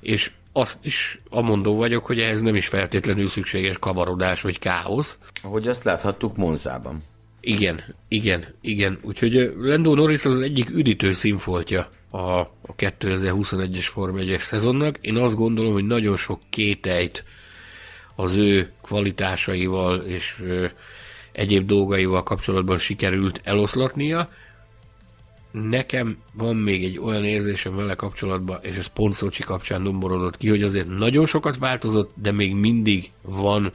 és azt is amondó vagyok, hogy ehhez nem is feltétlenül szükséges kavarodás vagy káosz. Ahogy azt láthattuk Monzában. Igen, igen, igen. Úgyhogy Lando Norris az egyik üdítő színfoltja a, a 2021-es Form 1 szezonnak. Én azt gondolom, hogy nagyon sok kételyt az ő kvalitásaival és ö, egyéb dolgaival kapcsolatban sikerült eloszlatnia. Nekem van még egy olyan érzésem vele kapcsolatban, és ez pont Szocsi kapcsán domborodott ki, hogy azért nagyon sokat változott, de még mindig van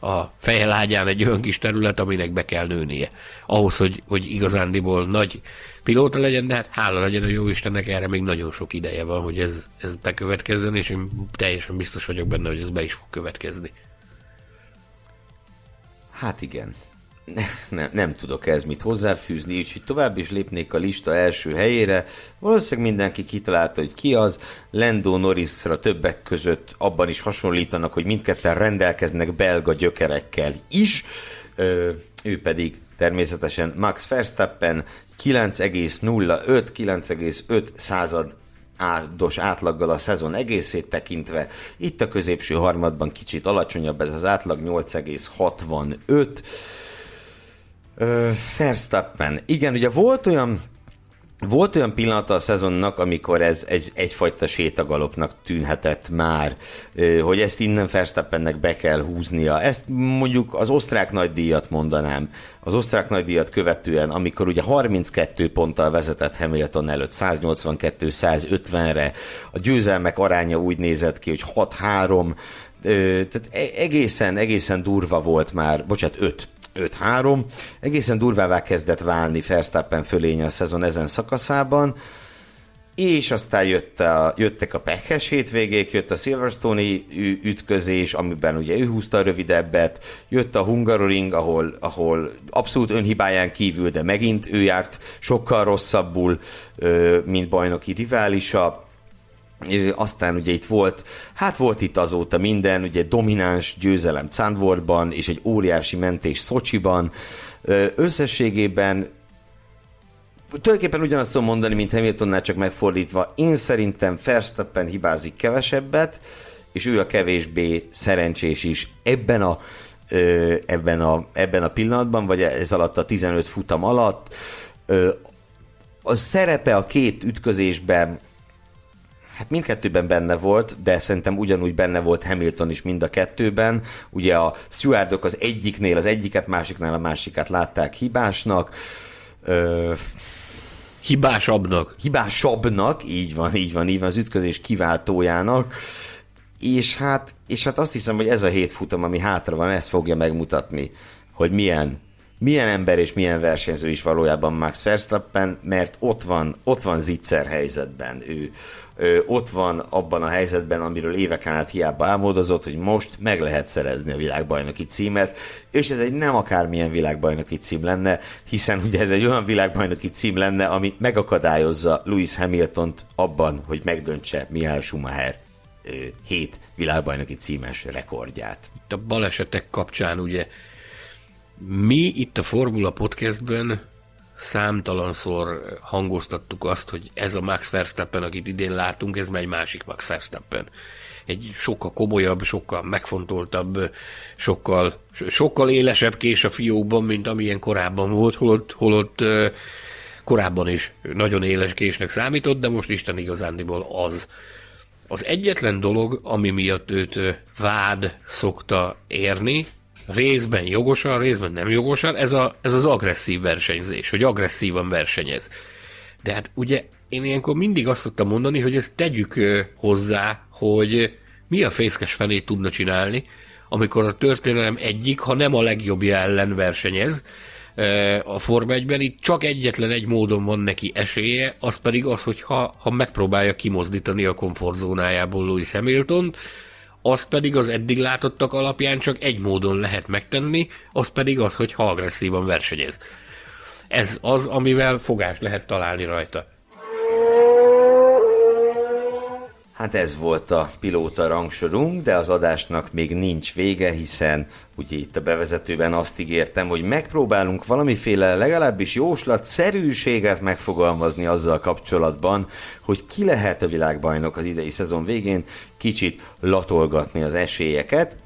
a fejelágyán egy olyan kis terület, aminek be kell nőnie. Ahhoz, hogy, hogy igazándiból nagy pilóta legyen, de hát hála legyen a jó Istennek, erre még nagyon sok ideje van, hogy ez, ez bekövetkezzen, és én teljesen biztos vagyok benne, hogy ez be is fog következni. Hát igen ne, nem tudok ez mit hozzáfűzni, úgyhogy tovább is lépnék a lista első helyére. Valószínűleg mindenki kitalálta, hogy ki az. Lando Norrisra többek között abban is hasonlítanak, hogy mindketten rendelkeznek belga gyökerekkel is. Ö, ő pedig természetesen Max Verstappen 9,05, 9,5 század ádos átlaggal a szezon egészét tekintve. Itt a középső harmadban kicsit alacsonyabb ez az átlag, 8,65. Verstappen. Igen, ugye volt olyan volt olyan pillanata a szezonnak, amikor ez egy, egyfajta sétagalopnak tűnhetett már, hogy ezt innen Verstappennek be kell húznia. Ezt mondjuk az osztrák nagydíjat mondanám. Az osztrák nagydíjat követően, amikor ugye 32 ponttal vezetett Hamilton előtt 182-150-re, a győzelmek aránya úgy nézett ki, hogy 6-3, tehát e-, egészen, egészen durva volt már, bocsánat, 5 5-3. Egészen durvává kezdett válni Verstappen fölénye a szezon ezen szakaszában, és aztán jött a, jöttek a pekhes hétvégék, jött a Silverstone-i ütközés, amiben ugye ő húzta a rövidebbet, jött a Hungaroring, ahol, ahol abszolút önhibáján kívül, de megint ő járt sokkal rosszabbul, mint bajnoki riválisa, aztán ugye itt volt, hát volt itt azóta minden, ugye domináns győzelem Candvorban, és egy óriási mentés Szocsiban. Összességében tulajdonképpen ugyanazt tudom mondani, mint Hamiltonnál, csak megfordítva. Én szerintem Verstappen hibázik kevesebbet, és ő a kevésbé szerencsés is ebben a, ebben a, ebben a pillanatban, vagy ez alatt a 15 futam alatt. A szerepe a két ütközésben Hát mindkettőben benne volt, de szerintem ugyanúgy benne volt Hamilton is mind a kettőben. Ugye a stewardok az egyiknél az egyiket, másiknál a másikat látták hibásnak. Ö, Hibásabbnak. Hibásabbnak, így van, így van, így van, az ütközés kiváltójának. És hát, és hát azt hiszem, hogy ez a hét futam, ami hátra van, ez fogja megmutatni, hogy milyen milyen ember és milyen versenyző is valójában Max Verstappen, mert ott van, ott van zicser helyzetben ő ott van abban a helyzetben, amiről éveken át hiába álmodozott, hogy most meg lehet szerezni a világbajnoki címet, és ez egy nem akármilyen világbajnoki cím lenne, hiszen ugye ez egy olyan világbajnoki cím lenne, ami megakadályozza Lewis Hamilton-t abban, hogy megdöntse Mihály Schumacher hét világbajnoki címes rekordját. Itt a balesetek kapcsán ugye mi itt a Formula Podcastben számtalanszor hangoztattuk azt, hogy ez a Max Verstappen, akit idén látunk, ez egy másik Max Verstappen. Egy sokkal komolyabb, sokkal megfontoltabb, sokkal, sokkal élesebb kés a fiókban, mint amilyen korábban volt, holott, holott korábban is nagyon éles késnek számított, de most Isten igazándiból az. Az egyetlen dolog, ami miatt őt vád szokta érni, részben jogosan, részben nem jogosan, ez, a, ez az agresszív versenyzés, hogy agresszívan versenyez. De hát ugye én ilyenkor mindig azt szoktam mondani, hogy ezt tegyük hozzá, hogy mi a fészkes fenét tudna csinálni, amikor a történelem egyik, ha nem a legjobbja ellen versenyez, a Forma 1-ben itt csak egyetlen egy módon van neki esélye, az pedig az, hogy ha, ha megpróbálja kimozdítani a komfortzónájából Lewis Hamilton, az pedig az eddig látottak alapján csak egy módon lehet megtenni, az pedig az, hogy ha agresszívan versenyez. Ez az, amivel fogást lehet találni rajta. Hát ez volt a pilóta rangsorunk, de az adásnak még nincs vége, hiszen ugye itt a bevezetőben azt ígértem, hogy megpróbálunk valamiféle legalábbis jóslat szerűséget megfogalmazni azzal kapcsolatban, hogy ki lehet a világbajnok az idei szezon végén, kicsit latolgatni az esélyeket,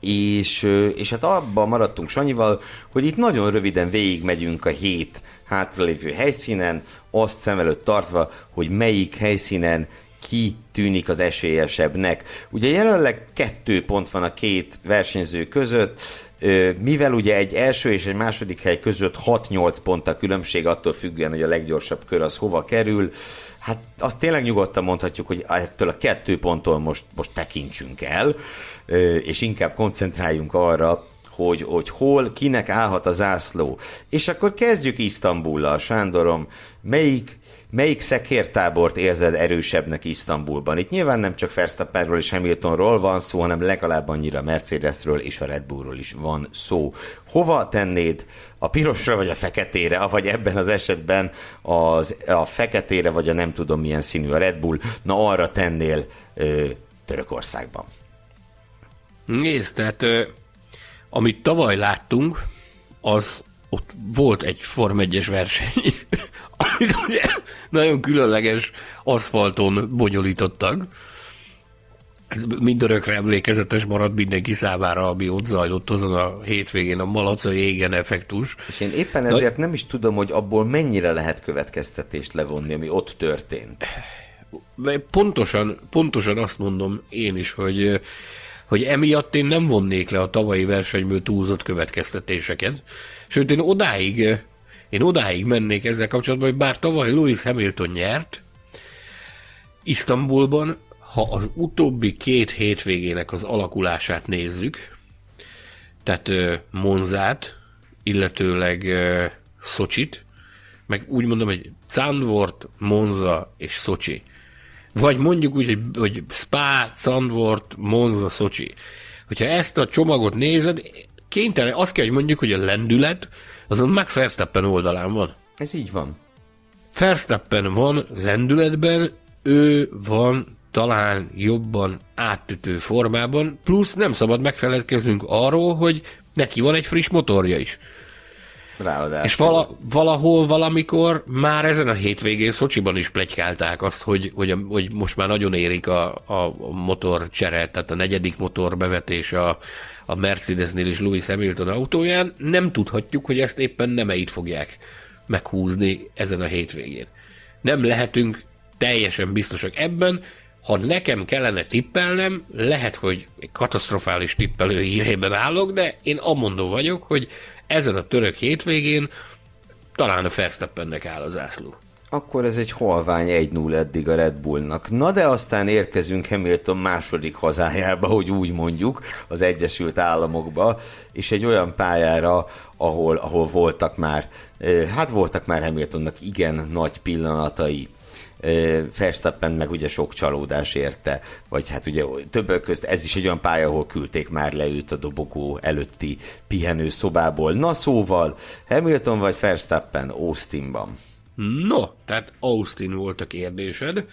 és, és hát abban maradtunk Sanyival, hogy itt nagyon röviden végigmegyünk a hét hátralévő helyszínen, azt szem előtt tartva, hogy melyik helyszínen ki tűnik az esélyesebbnek. Ugye jelenleg kettő pont van a két versenyző között, mivel ugye egy első és egy második hely között 6-8 pont a különbség, attól függően, hogy a leggyorsabb kör az hova kerül, hát azt tényleg nyugodtan mondhatjuk, hogy ettől a kettő ponttól most, most tekintsünk el, és inkább koncentráljunk arra, hogy, hogy hol, kinek állhat a zászló. És akkor kezdjük Isztambullal, Sándorom. Melyik Melyik szekértábort érzed erősebbnek Isztambulban? Itt nyilván nem csak Verstappenről és Hamiltonról van szó, hanem legalább annyira Mercedesről és a Red Bullról is van szó. Hova tennéd a pirosra vagy a feketére, vagy ebben az esetben az, a feketére vagy a nem tudom milyen színű a Red Bull, na arra tennél ö, Törökországban? Nézd, tehát amit tavaly láttunk, az ott volt egy Form 1-es verseny, amit ugye nagyon különleges aszfalton bonyolítottak. Ez mindörökre emlékezetes marad mindenki számára, ami ott zajlott azon a hétvégén, a malacai égen effektus. És én éppen ezért Na, nem is tudom, hogy abból mennyire lehet következtetést levonni, ami ott történt. Pontosan, pontosan azt mondom én is, hogy hogy emiatt én nem vonnék le a tavalyi versenyből túlzott következtetéseket. Sőt, én odáig én odáig mennék ezzel kapcsolatban, hogy bár tavaly Lewis Hamilton nyert, Isztambulban, ha az utóbbi két hétvégének az alakulását nézzük, tehát Monzát, illetőleg Szocsit, meg úgy mondom, hogy Zandvoort, Monza és Szocsi. Vagy mondjuk úgy, hogy, hogy Spa, Zandvoort, Monza, Szocsi. Hogyha ezt a csomagot nézed, kénytelen, azt kell, hogy mondjuk, hogy a lendület, azon Max Verstappen oldalán van. Ez így van. Verstappen van lendületben, ő van talán jobban átütő formában, plusz nem szabad megfeledkeznünk arról, hogy neki van egy friss motorja is. Ráadásul. És vala, valahol, valamikor már ezen a hétvégén Szocsiban is plegykálták azt, hogy, hogy, hogy most már nagyon érik a, a motor csere, tehát a negyedik motor bevetés a, a Mercedesnél is Lewis Hamilton autóján, nem tudhatjuk, hogy ezt éppen nem itt fogják meghúzni ezen a hétvégén. Nem lehetünk teljesen biztosak ebben, ha nekem kellene tippelnem, lehet, hogy egy katasztrofális tippelő hírében állok, de én amondó vagyok, hogy ezen a török hétvégén talán a Verstappennek áll az zászló akkor ez egy holvány 1-0 eddig a Red Bullnak. Na de aztán érkezünk Hamilton második hazájába, hogy úgy mondjuk, az Egyesült Államokba, és egy olyan pályára, ahol, ahol voltak már, hát voltak már Hamiltonnak igen nagy pillanatai. Verstappen meg ugye sok csalódás érte, vagy hát ugye többek közt ez is egy olyan pálya, ahol küldték már le őt a dobogó előtti pihenő szobából. Na szóval, Hamilton vagy Verstappen Austinban? No, tehát Austin volt a kérdésed.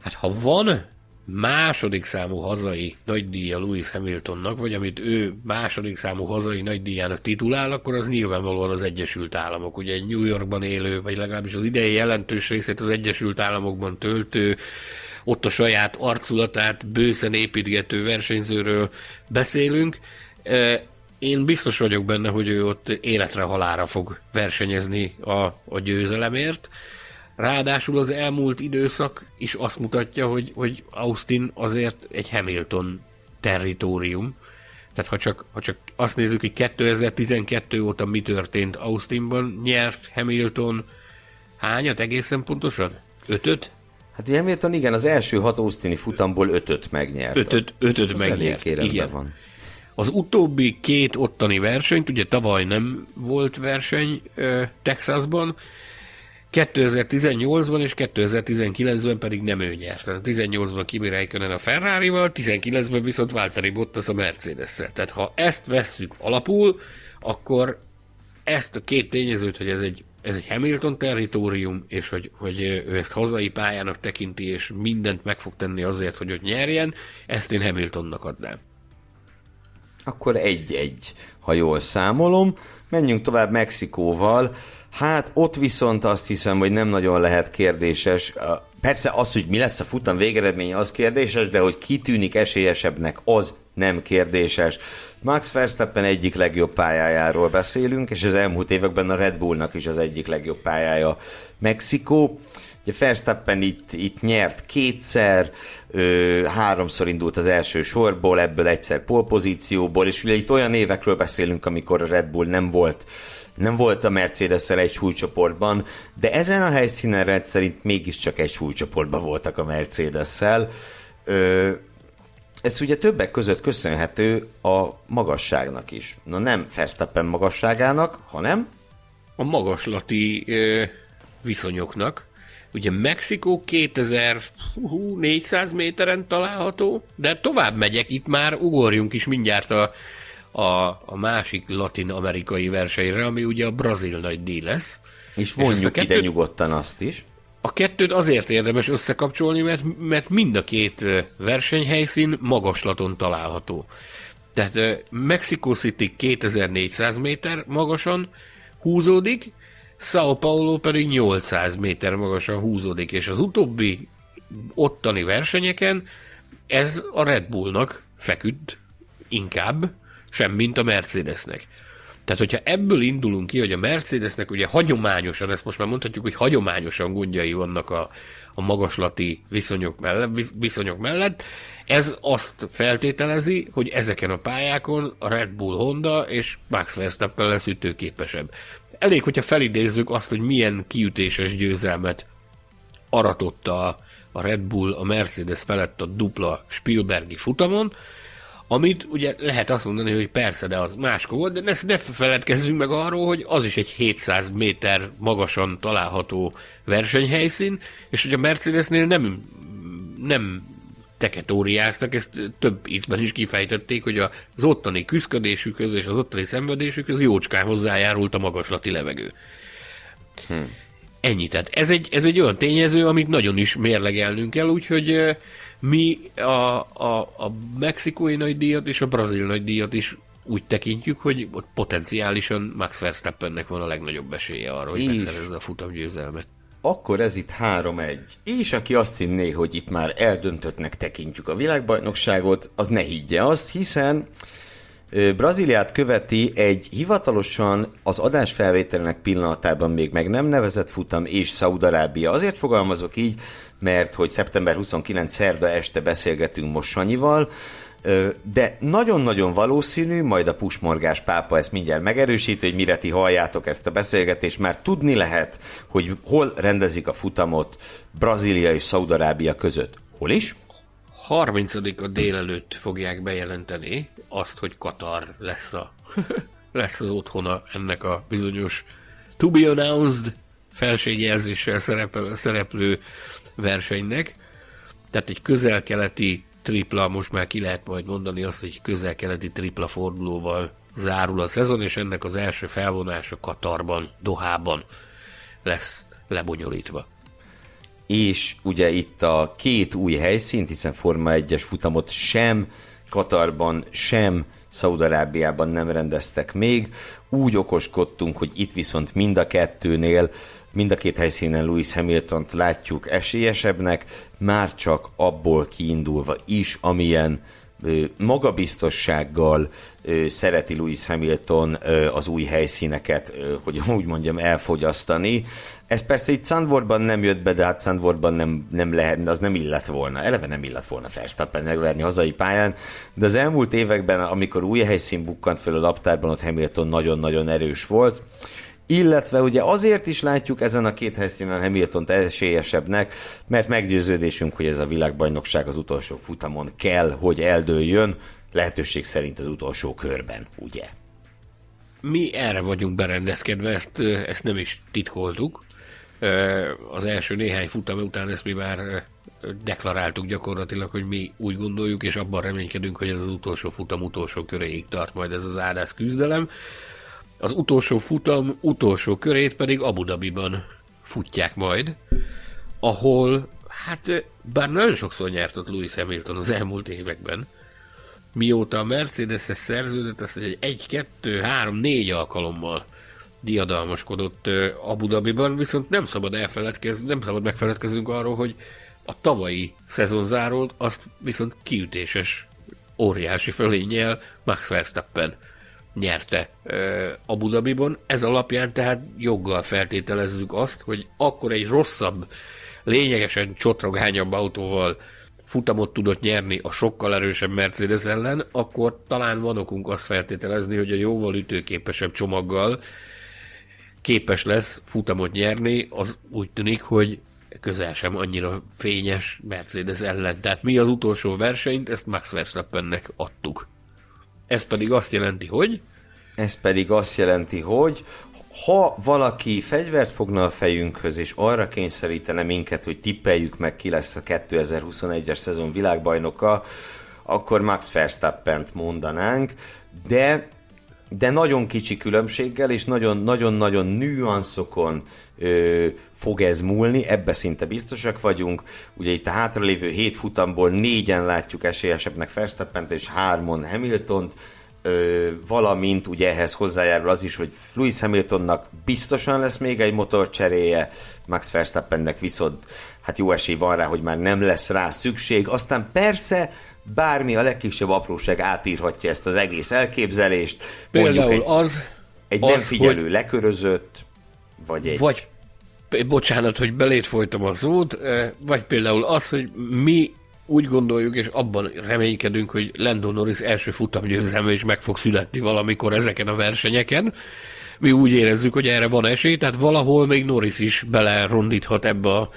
Hát ha van második számú hazai nagydíja Lewis Hamiltonnak, vagy amit ő második számú hazai nagydíjának titulál, akkor az nyilvánvalóan az Egyesült Államok. Ugye egy New Yorkban élő, vagy legalábbis az idei jelentős részét az Egyesült Államokban töltő, ott a saját arculatát bőszen építgető versenyzőről beszélünk. Én biztos vagyok benne, hogy ő ott életre halára fog versenyezni a, a győzelemért. Ráadásul az elmúlt időszak is azt mutatja, hogy, hogy Austin azért egy Hamilton territórium. Tehát ha csak, ha csak azt nézzük, hogy 2012 óta mi történt Austinban, nyert Hamilton hányat egészen pontosan? Ötöt? Hát Hamilton igen, az első hat Austini futamból ötöt megnyert. Ötöt, ötöt az megnyert, igen. Van. Az utóbbi két ottani versenyt, ugye tavaly nem volt verseny Texasban, 2018-ban és 2019-ben pedig nem ő nyert. 18-ban Kimi Räikkönen a Ferrari-val, 19-ben viszont Valtteri Bottas a Mercedes-szel. Tehát ha ezt vesszük alapul, akkor ezt a két tényezőt, hogy ez egy, ez egy Hamilton territórium, és hogy, hogy ő ezt hazai pályának tekinti, és mindent meg fog tenni azért, hogy ott nyerjen, ezt én Hamiltonnak adnám. Akkor egy-egy, ha jól számolom. Menjünk tovább Mexikóval. Hát ott viszont azt hiszem, hogy nem nagyon lehet kérdéses. Persze az, hogy mi lesz a futam végeredmény, az kérdéses, de hogy ki tűnik esélyesebbnek, az nem kérdéses. Max Verstappen egyik legjobb pályájáról beszélünk, és az elmúlt években a Red Bullnak is az egyik legjobb pályája Mexikó. Ugye Verstappen itt, itt nyert kétszer, ö, háromszor indult az első sorból, ebből egyszer polpozícióból, és ugye itt olyan évekről beszélünk, amikor a Red Bull nem volt nem volt a mercedes egy súlycsoportban, de ezen a helyszínen rendszerint mégiscsak egy súlycsoportban voltak a Mercedes-szel. Ez ugye többek között köszönhető a magasságnak is. Na nem Verstappen magasságának, hanem a magaslati ö, viszonyoknak. Ugye Mexikó 2400 méteren található, de tovább megyek, itt már ugorjunk is mindjárt a a, a másik latin-amerikai versenyre, ami ugye a brazil nagy díj lesz. És vonjuk és kettőt, ide nyugodtan azt is. A kettőt azért érdemes összekapcsolni, mert, mert mind a két versenyhelyszín magaslaton található. Tehát Mexico City 2400 méter magasan húzódik, Sao Paulo pedig 800 méter magasan húzódik, és az utóbbi ottani versenyeken ez a Red Bullnak feküdt inkább, sem mint a Mercedesnek. Tehát, hogyha ebből indulunk ki, hogy a Mercedesnek ugye hagyományosan, ezt most már mondhatjuk, hogy hagyományosan gondjai vannak a, a magaslati viszonyok mellett, viszonyok mellett, ez azt feltételezi, hogy ezeken a pályákon a Red Bull Honda és Max Verstappen lesz ütőképesebb. Elég, hogyha felidézzük azt, hogy milyen kiütéses győzelmet aratott a, a Red Bull a Mercedes felett a dupla Spielbergi futamon, amit ugye lehet azt mondani, hogy persze, de az máskor volt, de ne, ne feledkezzünk meg arról, hogy az is egy 700 méter magasan található versenyhelyszín, és hogy a Mercedesnél nem, nem teketóriáztak, ezt több ízben is kifejtették, hogy az ottani küzdködésükhöz és az ottani szenvedésükhöz jócskán hozzájárult a magaslati levegő. Hm. Ennyi, tehát ez egy, ez egy olyan tényező, amit nagyon is mérlegelnünk kell, úgyhogy mi a, a, a mexikói nagydíjat és a brazil nagydíjat is úgy tekintjük, hogy ott potenciálisan Max Verstappennek van a legnagyobb esélye arra, hogy megszerezze a futamgyőzelmet. Akkor ez itt 3-1. És aki azt hinné, hogy itt már eldöntöttnek tekintjük a világbajnokságot, az ne higgye azt, hiszen Brazíliát követi egy hivatalosan az adás felvételnek pillanatában még meg nem nevezett futam és Szaudarábia. Azért fogalmazok így, mert hogy szeptember 29 szerda este beszélgetünk most de nagyon-nagyon valószínű, majd a pusmorgás pápa ezt mindjárt megerősíti, hogy mire ti halljátok ezt a beszélgetést, már tudni lehet, hogy hol rendezik a futamot Brazília és Szaudarábia között. Hol is? 30-a délelőtt fogják bejelenteni azt, hogy Katar lesz, a, lesz az otthona ennek a bizonyos to be announced felségjelzéssel szerepel, szereplő versenynek. Tehát egy közel-keleti tripla, most már ki lehet majd mondani azt, hogy közel-keleti tripla fordulóval zárul a szezon, és ennek az első felvonása Katarban, Dohában lesz lebonyolítva. És ugye itt a két új helyszínt, hiszen Forma 1-es futamot sem Katarban, sem Szaudarábiában nem rendeztek még. Úgy okoskodtunk, hogy itt viszont mind a kettőnél Mind a két helyszínen Louis hamilton látjuk esélyesebbnek, már csak abból kiindulva is, amilyen magabiztossággal szereti Lewis Hamilton az új helyszíneket, hogy úgy mondjam, elfogyasztani. Ez persze itt Sandvorban nem jött be, de hát Sandvorban nem, nem lehet, az nem illet volna. Eleve nem illet volna Verstappen megverni hazai pályán, de az elmúlt években, amikor új helyszín bukkant föl a laptárban, ott Hamilton nagyon-nagyon erős volt illetve ugye azért is látjuk ezen a két helyszínen Hamilton esélyesebbnek, mert meggyőződésünk, hogy ez a világbajnokság az utolsó futamon kell, hogy eldőljön, lehetőség szerint az utolsó körben, ugye? Mi erre vagyunk berendezkedve, ezt, ezt nem is titkoltuk. Az első néhány futam után ezt mi már deklaráltuk gyakorlatilag, hogy mi úgy gondoljuk, és abban reménykedünk, hogy ez az utolsó futam utolsó köréig tart majd ez az áldás küzdelem. Az utolsó futam utolsó körét pedig Abu Dhabiban futják majd, ahol, hát bár nagyon sokszor nyert ott Lewis Hamilton az elmúlt években, mióta a Mercedes-hez szerződött, azt egy 1, 2, 3, 4 alkalommal diadalmaskodott Abu Dhabiban, viszont nem szabad elfeledkezni, nem szabad megfeledkeznünk arról, hogy a tavalyi szezonzárót azt viszont kiütéses óriási fölényel Max Verstappen nyerte Abu Dhabiban. Ez alapján tehát joggal feltételezzük azt, hogy akkor egy rosszabb, lényegesen csotrogányabb autóval futamot tudott nyerni a sokkal erősebb Mercedes ellen, akkor talán van okunk azt feltételezni, hogy a jóval ütőképesebb csomaggal képes lesz futamot nyerni, az úgy tűnik, hogy közel sem annyira fényes Mercedes ellen. Tehát mi az utolsó versenyt, ezt Max Verstappennek adtuk. Ez pedig azt jelenti, hogy... Ez pedig azt jelenti, hogy ha valaki fegyvert fogna a fejünkhöz, és arra kényszerítene minket, hogy tippeljük meg, ki lesz a 2021-es szezon világbajnoka, akkor Max Verstappent mondanánk, de de nagyon kicsi különbséggel, és nagyon-nagyon nüanszokon ö, fog ez múlni, ebbe szinte biztosak vagyunk. Ugye itt a hátralévő hét futamból négyen látjuk esélyesebbnek Verstappent, és hármon Hamiltont, ö, valamint ugye ehhez hozzájárul az is, hogy Lewis Hamiltonnak biztosan lesz még egy motorcseréje, Max Verstappennek viszont hát jó esély van rá, hogy már nem lesz rá szükség. Aztán persze bármi a legkisebb apróság átírhatja ezt az egész elképzelést. Például egy, az, egy az, nem figyelő hogy, lekörözött, vagy egy... Vagy, bocsánat, hogy belét folytam a szót, vagy például az, hogy mi úgy gondoljuk, és abban reménykedünk, hogy Lando Norris első futamgyőzelme is meg fog születni valamikor ezeken a versenyeken. Mi úgy érezzük, hogy erre van esély, tehát valahol még Norris is belerondíthat ebbe a,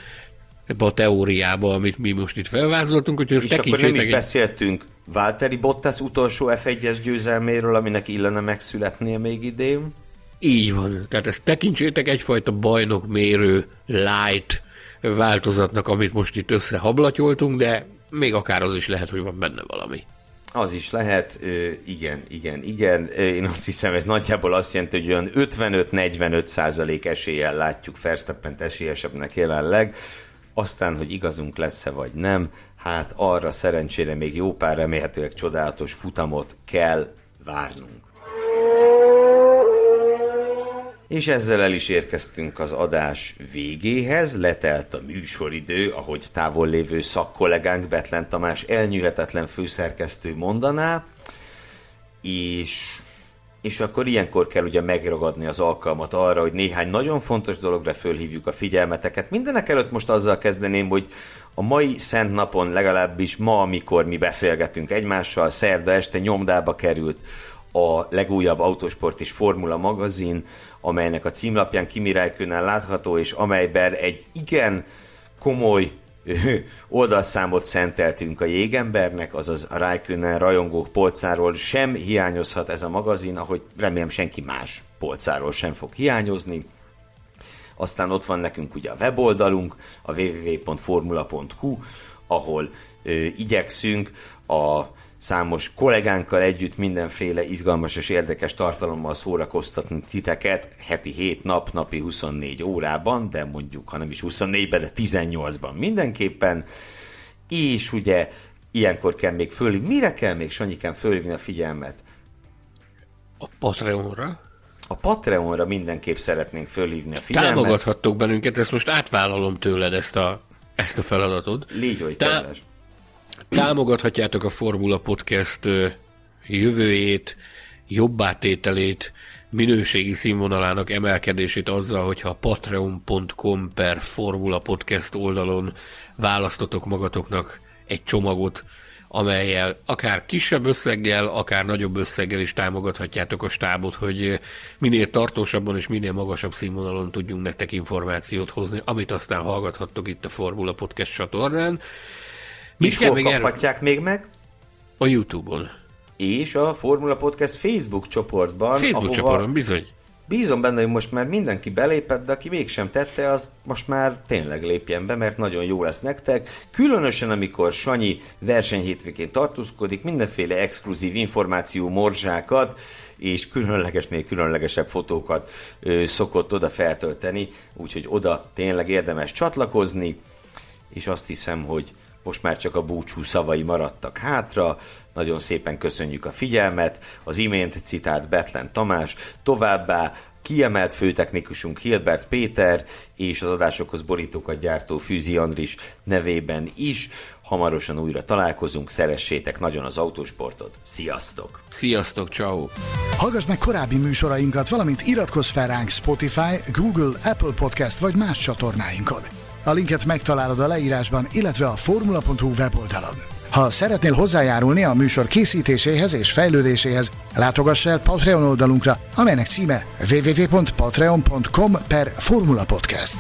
ebbe a teóriába, amit mi most itt felvázoltunk. Hogy és akkor nem is egy... beszéltünk Valtteri Bottas utolsó F1-es győzelméről, aminek illene megszületnie még idén. Így van. Tehát ezt tekintsétek egyfajta bajnokmérő light változatnak, amit most itt összehablatyoltunk, de még akár az is lehet, hogy van benne valami. Az is lehet, igen, igen, igen. Én azt hiszem, ez nagyjából azt jelenti, hogy olyan 55-45 százalék eséllyel látjuk Verstappent esélyesebbnek jelenleg. Aztán, hogy igazunk lesz-e vagy nem, hát arra szerencsére még jó pár remélhetőleg csodálatos futamot kell várnunk. És ezzel el is érkeztünk az adás végéhez, letelt a műsoridő, ahogy távol lévő szakkollégánk Betlen Tamás elnyűhetetlen főszerkesztő mondaná, és, és akkor ilyenkor kell ugye megragadni az alkalmat arra, hogy néhány nagyon fontos dologra fölhívjuk a figyelmeteket. Mindenek előtt most azzal kezdeném, hogy a mai szent napon legalábbis ma, amikor mi beszélgetünk egymással, szerda este nyomdába került a legújabb autósport és formula magazin, amelynek a címlapján Kimi Räikkönen látható, és amelyben egy igen komoly oldalszámot szenteltünk a jégembernek, azaz a Räikkönen rajongók polcáról sem hiányozhat ez a magazin, ahogy remélem senki más polcáról sem fog hiányozni. Aztán ott van nekünk ugye a weboldalunk, a www.formula.hu, ahol ö, igyekszünk a számos kollégánkkal együtt mindenféle izgalmas és érdekes tartalommal szórakoztatni titeket heti 7 nap, napi 24 órában, de mondjuk, ha nem is 24-ben, de 18-ban mindenképpen. És ugye ilyenkor kell még fölhívni. Mire kell még, Sanyikán, fölhívni a figyelmet? A Patreonra. A Patreonra mindenképp szeretnénk fölhívni a figyelmet. Támogathattok bennünket, ezt most átvállalom tőled ezt a, ezt a feladatot. Légy, hogy Tá- Támogathatjátok a Formula Podcast jövőjét, jobbátételét, minőségi színvonalának emelkedését azzal, hogyha patreon.com per Formula Podcast oldalon választotok magatoknak egy csomagot, amelyel akár kisebb összeggel, akár nagyobb összeggel is támogathatjátok a stábot, hogy minél tartósabban és minél magasabb színvonalon tudjunk nektek információt hozni, amit aztán hallgathattok itt a Formula Podcast csatornán. Mit és hol még kaphatják még meg? A Youtube-on. És a Formula Podcast Facebook csoportban. Facebook ahova... csoportban, bizony. Bízom benne, hogy most már mindenki belépett, de aki mégsem tette, az most már tényleg lépjen be, mert nagyon jó lesz nektek. Különösen, amikor Sanyi versenyhétvégén tartózkodik, mindenféle exkluzív információ morzsákat, és különleges, még különlegesebb fotókat ö, szokott oda feltölteni, úgyhogy oda tényleg érdemes csatlakozni, és azt hiszem, hogy most már csak a búcsú szavai maradtak hátra. Nagyon szépen köszönjük a figyelmet. Az imént citált Betlen Tamás, továbbá kiemelt főtechnikusunk Hilbert Péter és az adásokhoz borítókat gyártó Fűzi Andris nevében is. Hamarosan újra találkozunk, szeressétek nagyon az autósportot. Sziasztok! Sziasztok, ciao. Hallgass meg korábbi műsorainkat, valamint iratkozz fel ránk Spotify, Google, Apple Podcast vagy más csatornáinkon. A linket megtalálod a leírásban, illetve a formula.hu weboldalon. Ha szeretnél hozzájárulni a műsor készítéséhez és fejlődéséhez, látogass el Patreon oldalunkra, amelynek címe www.patreon.com per Formula Podcast.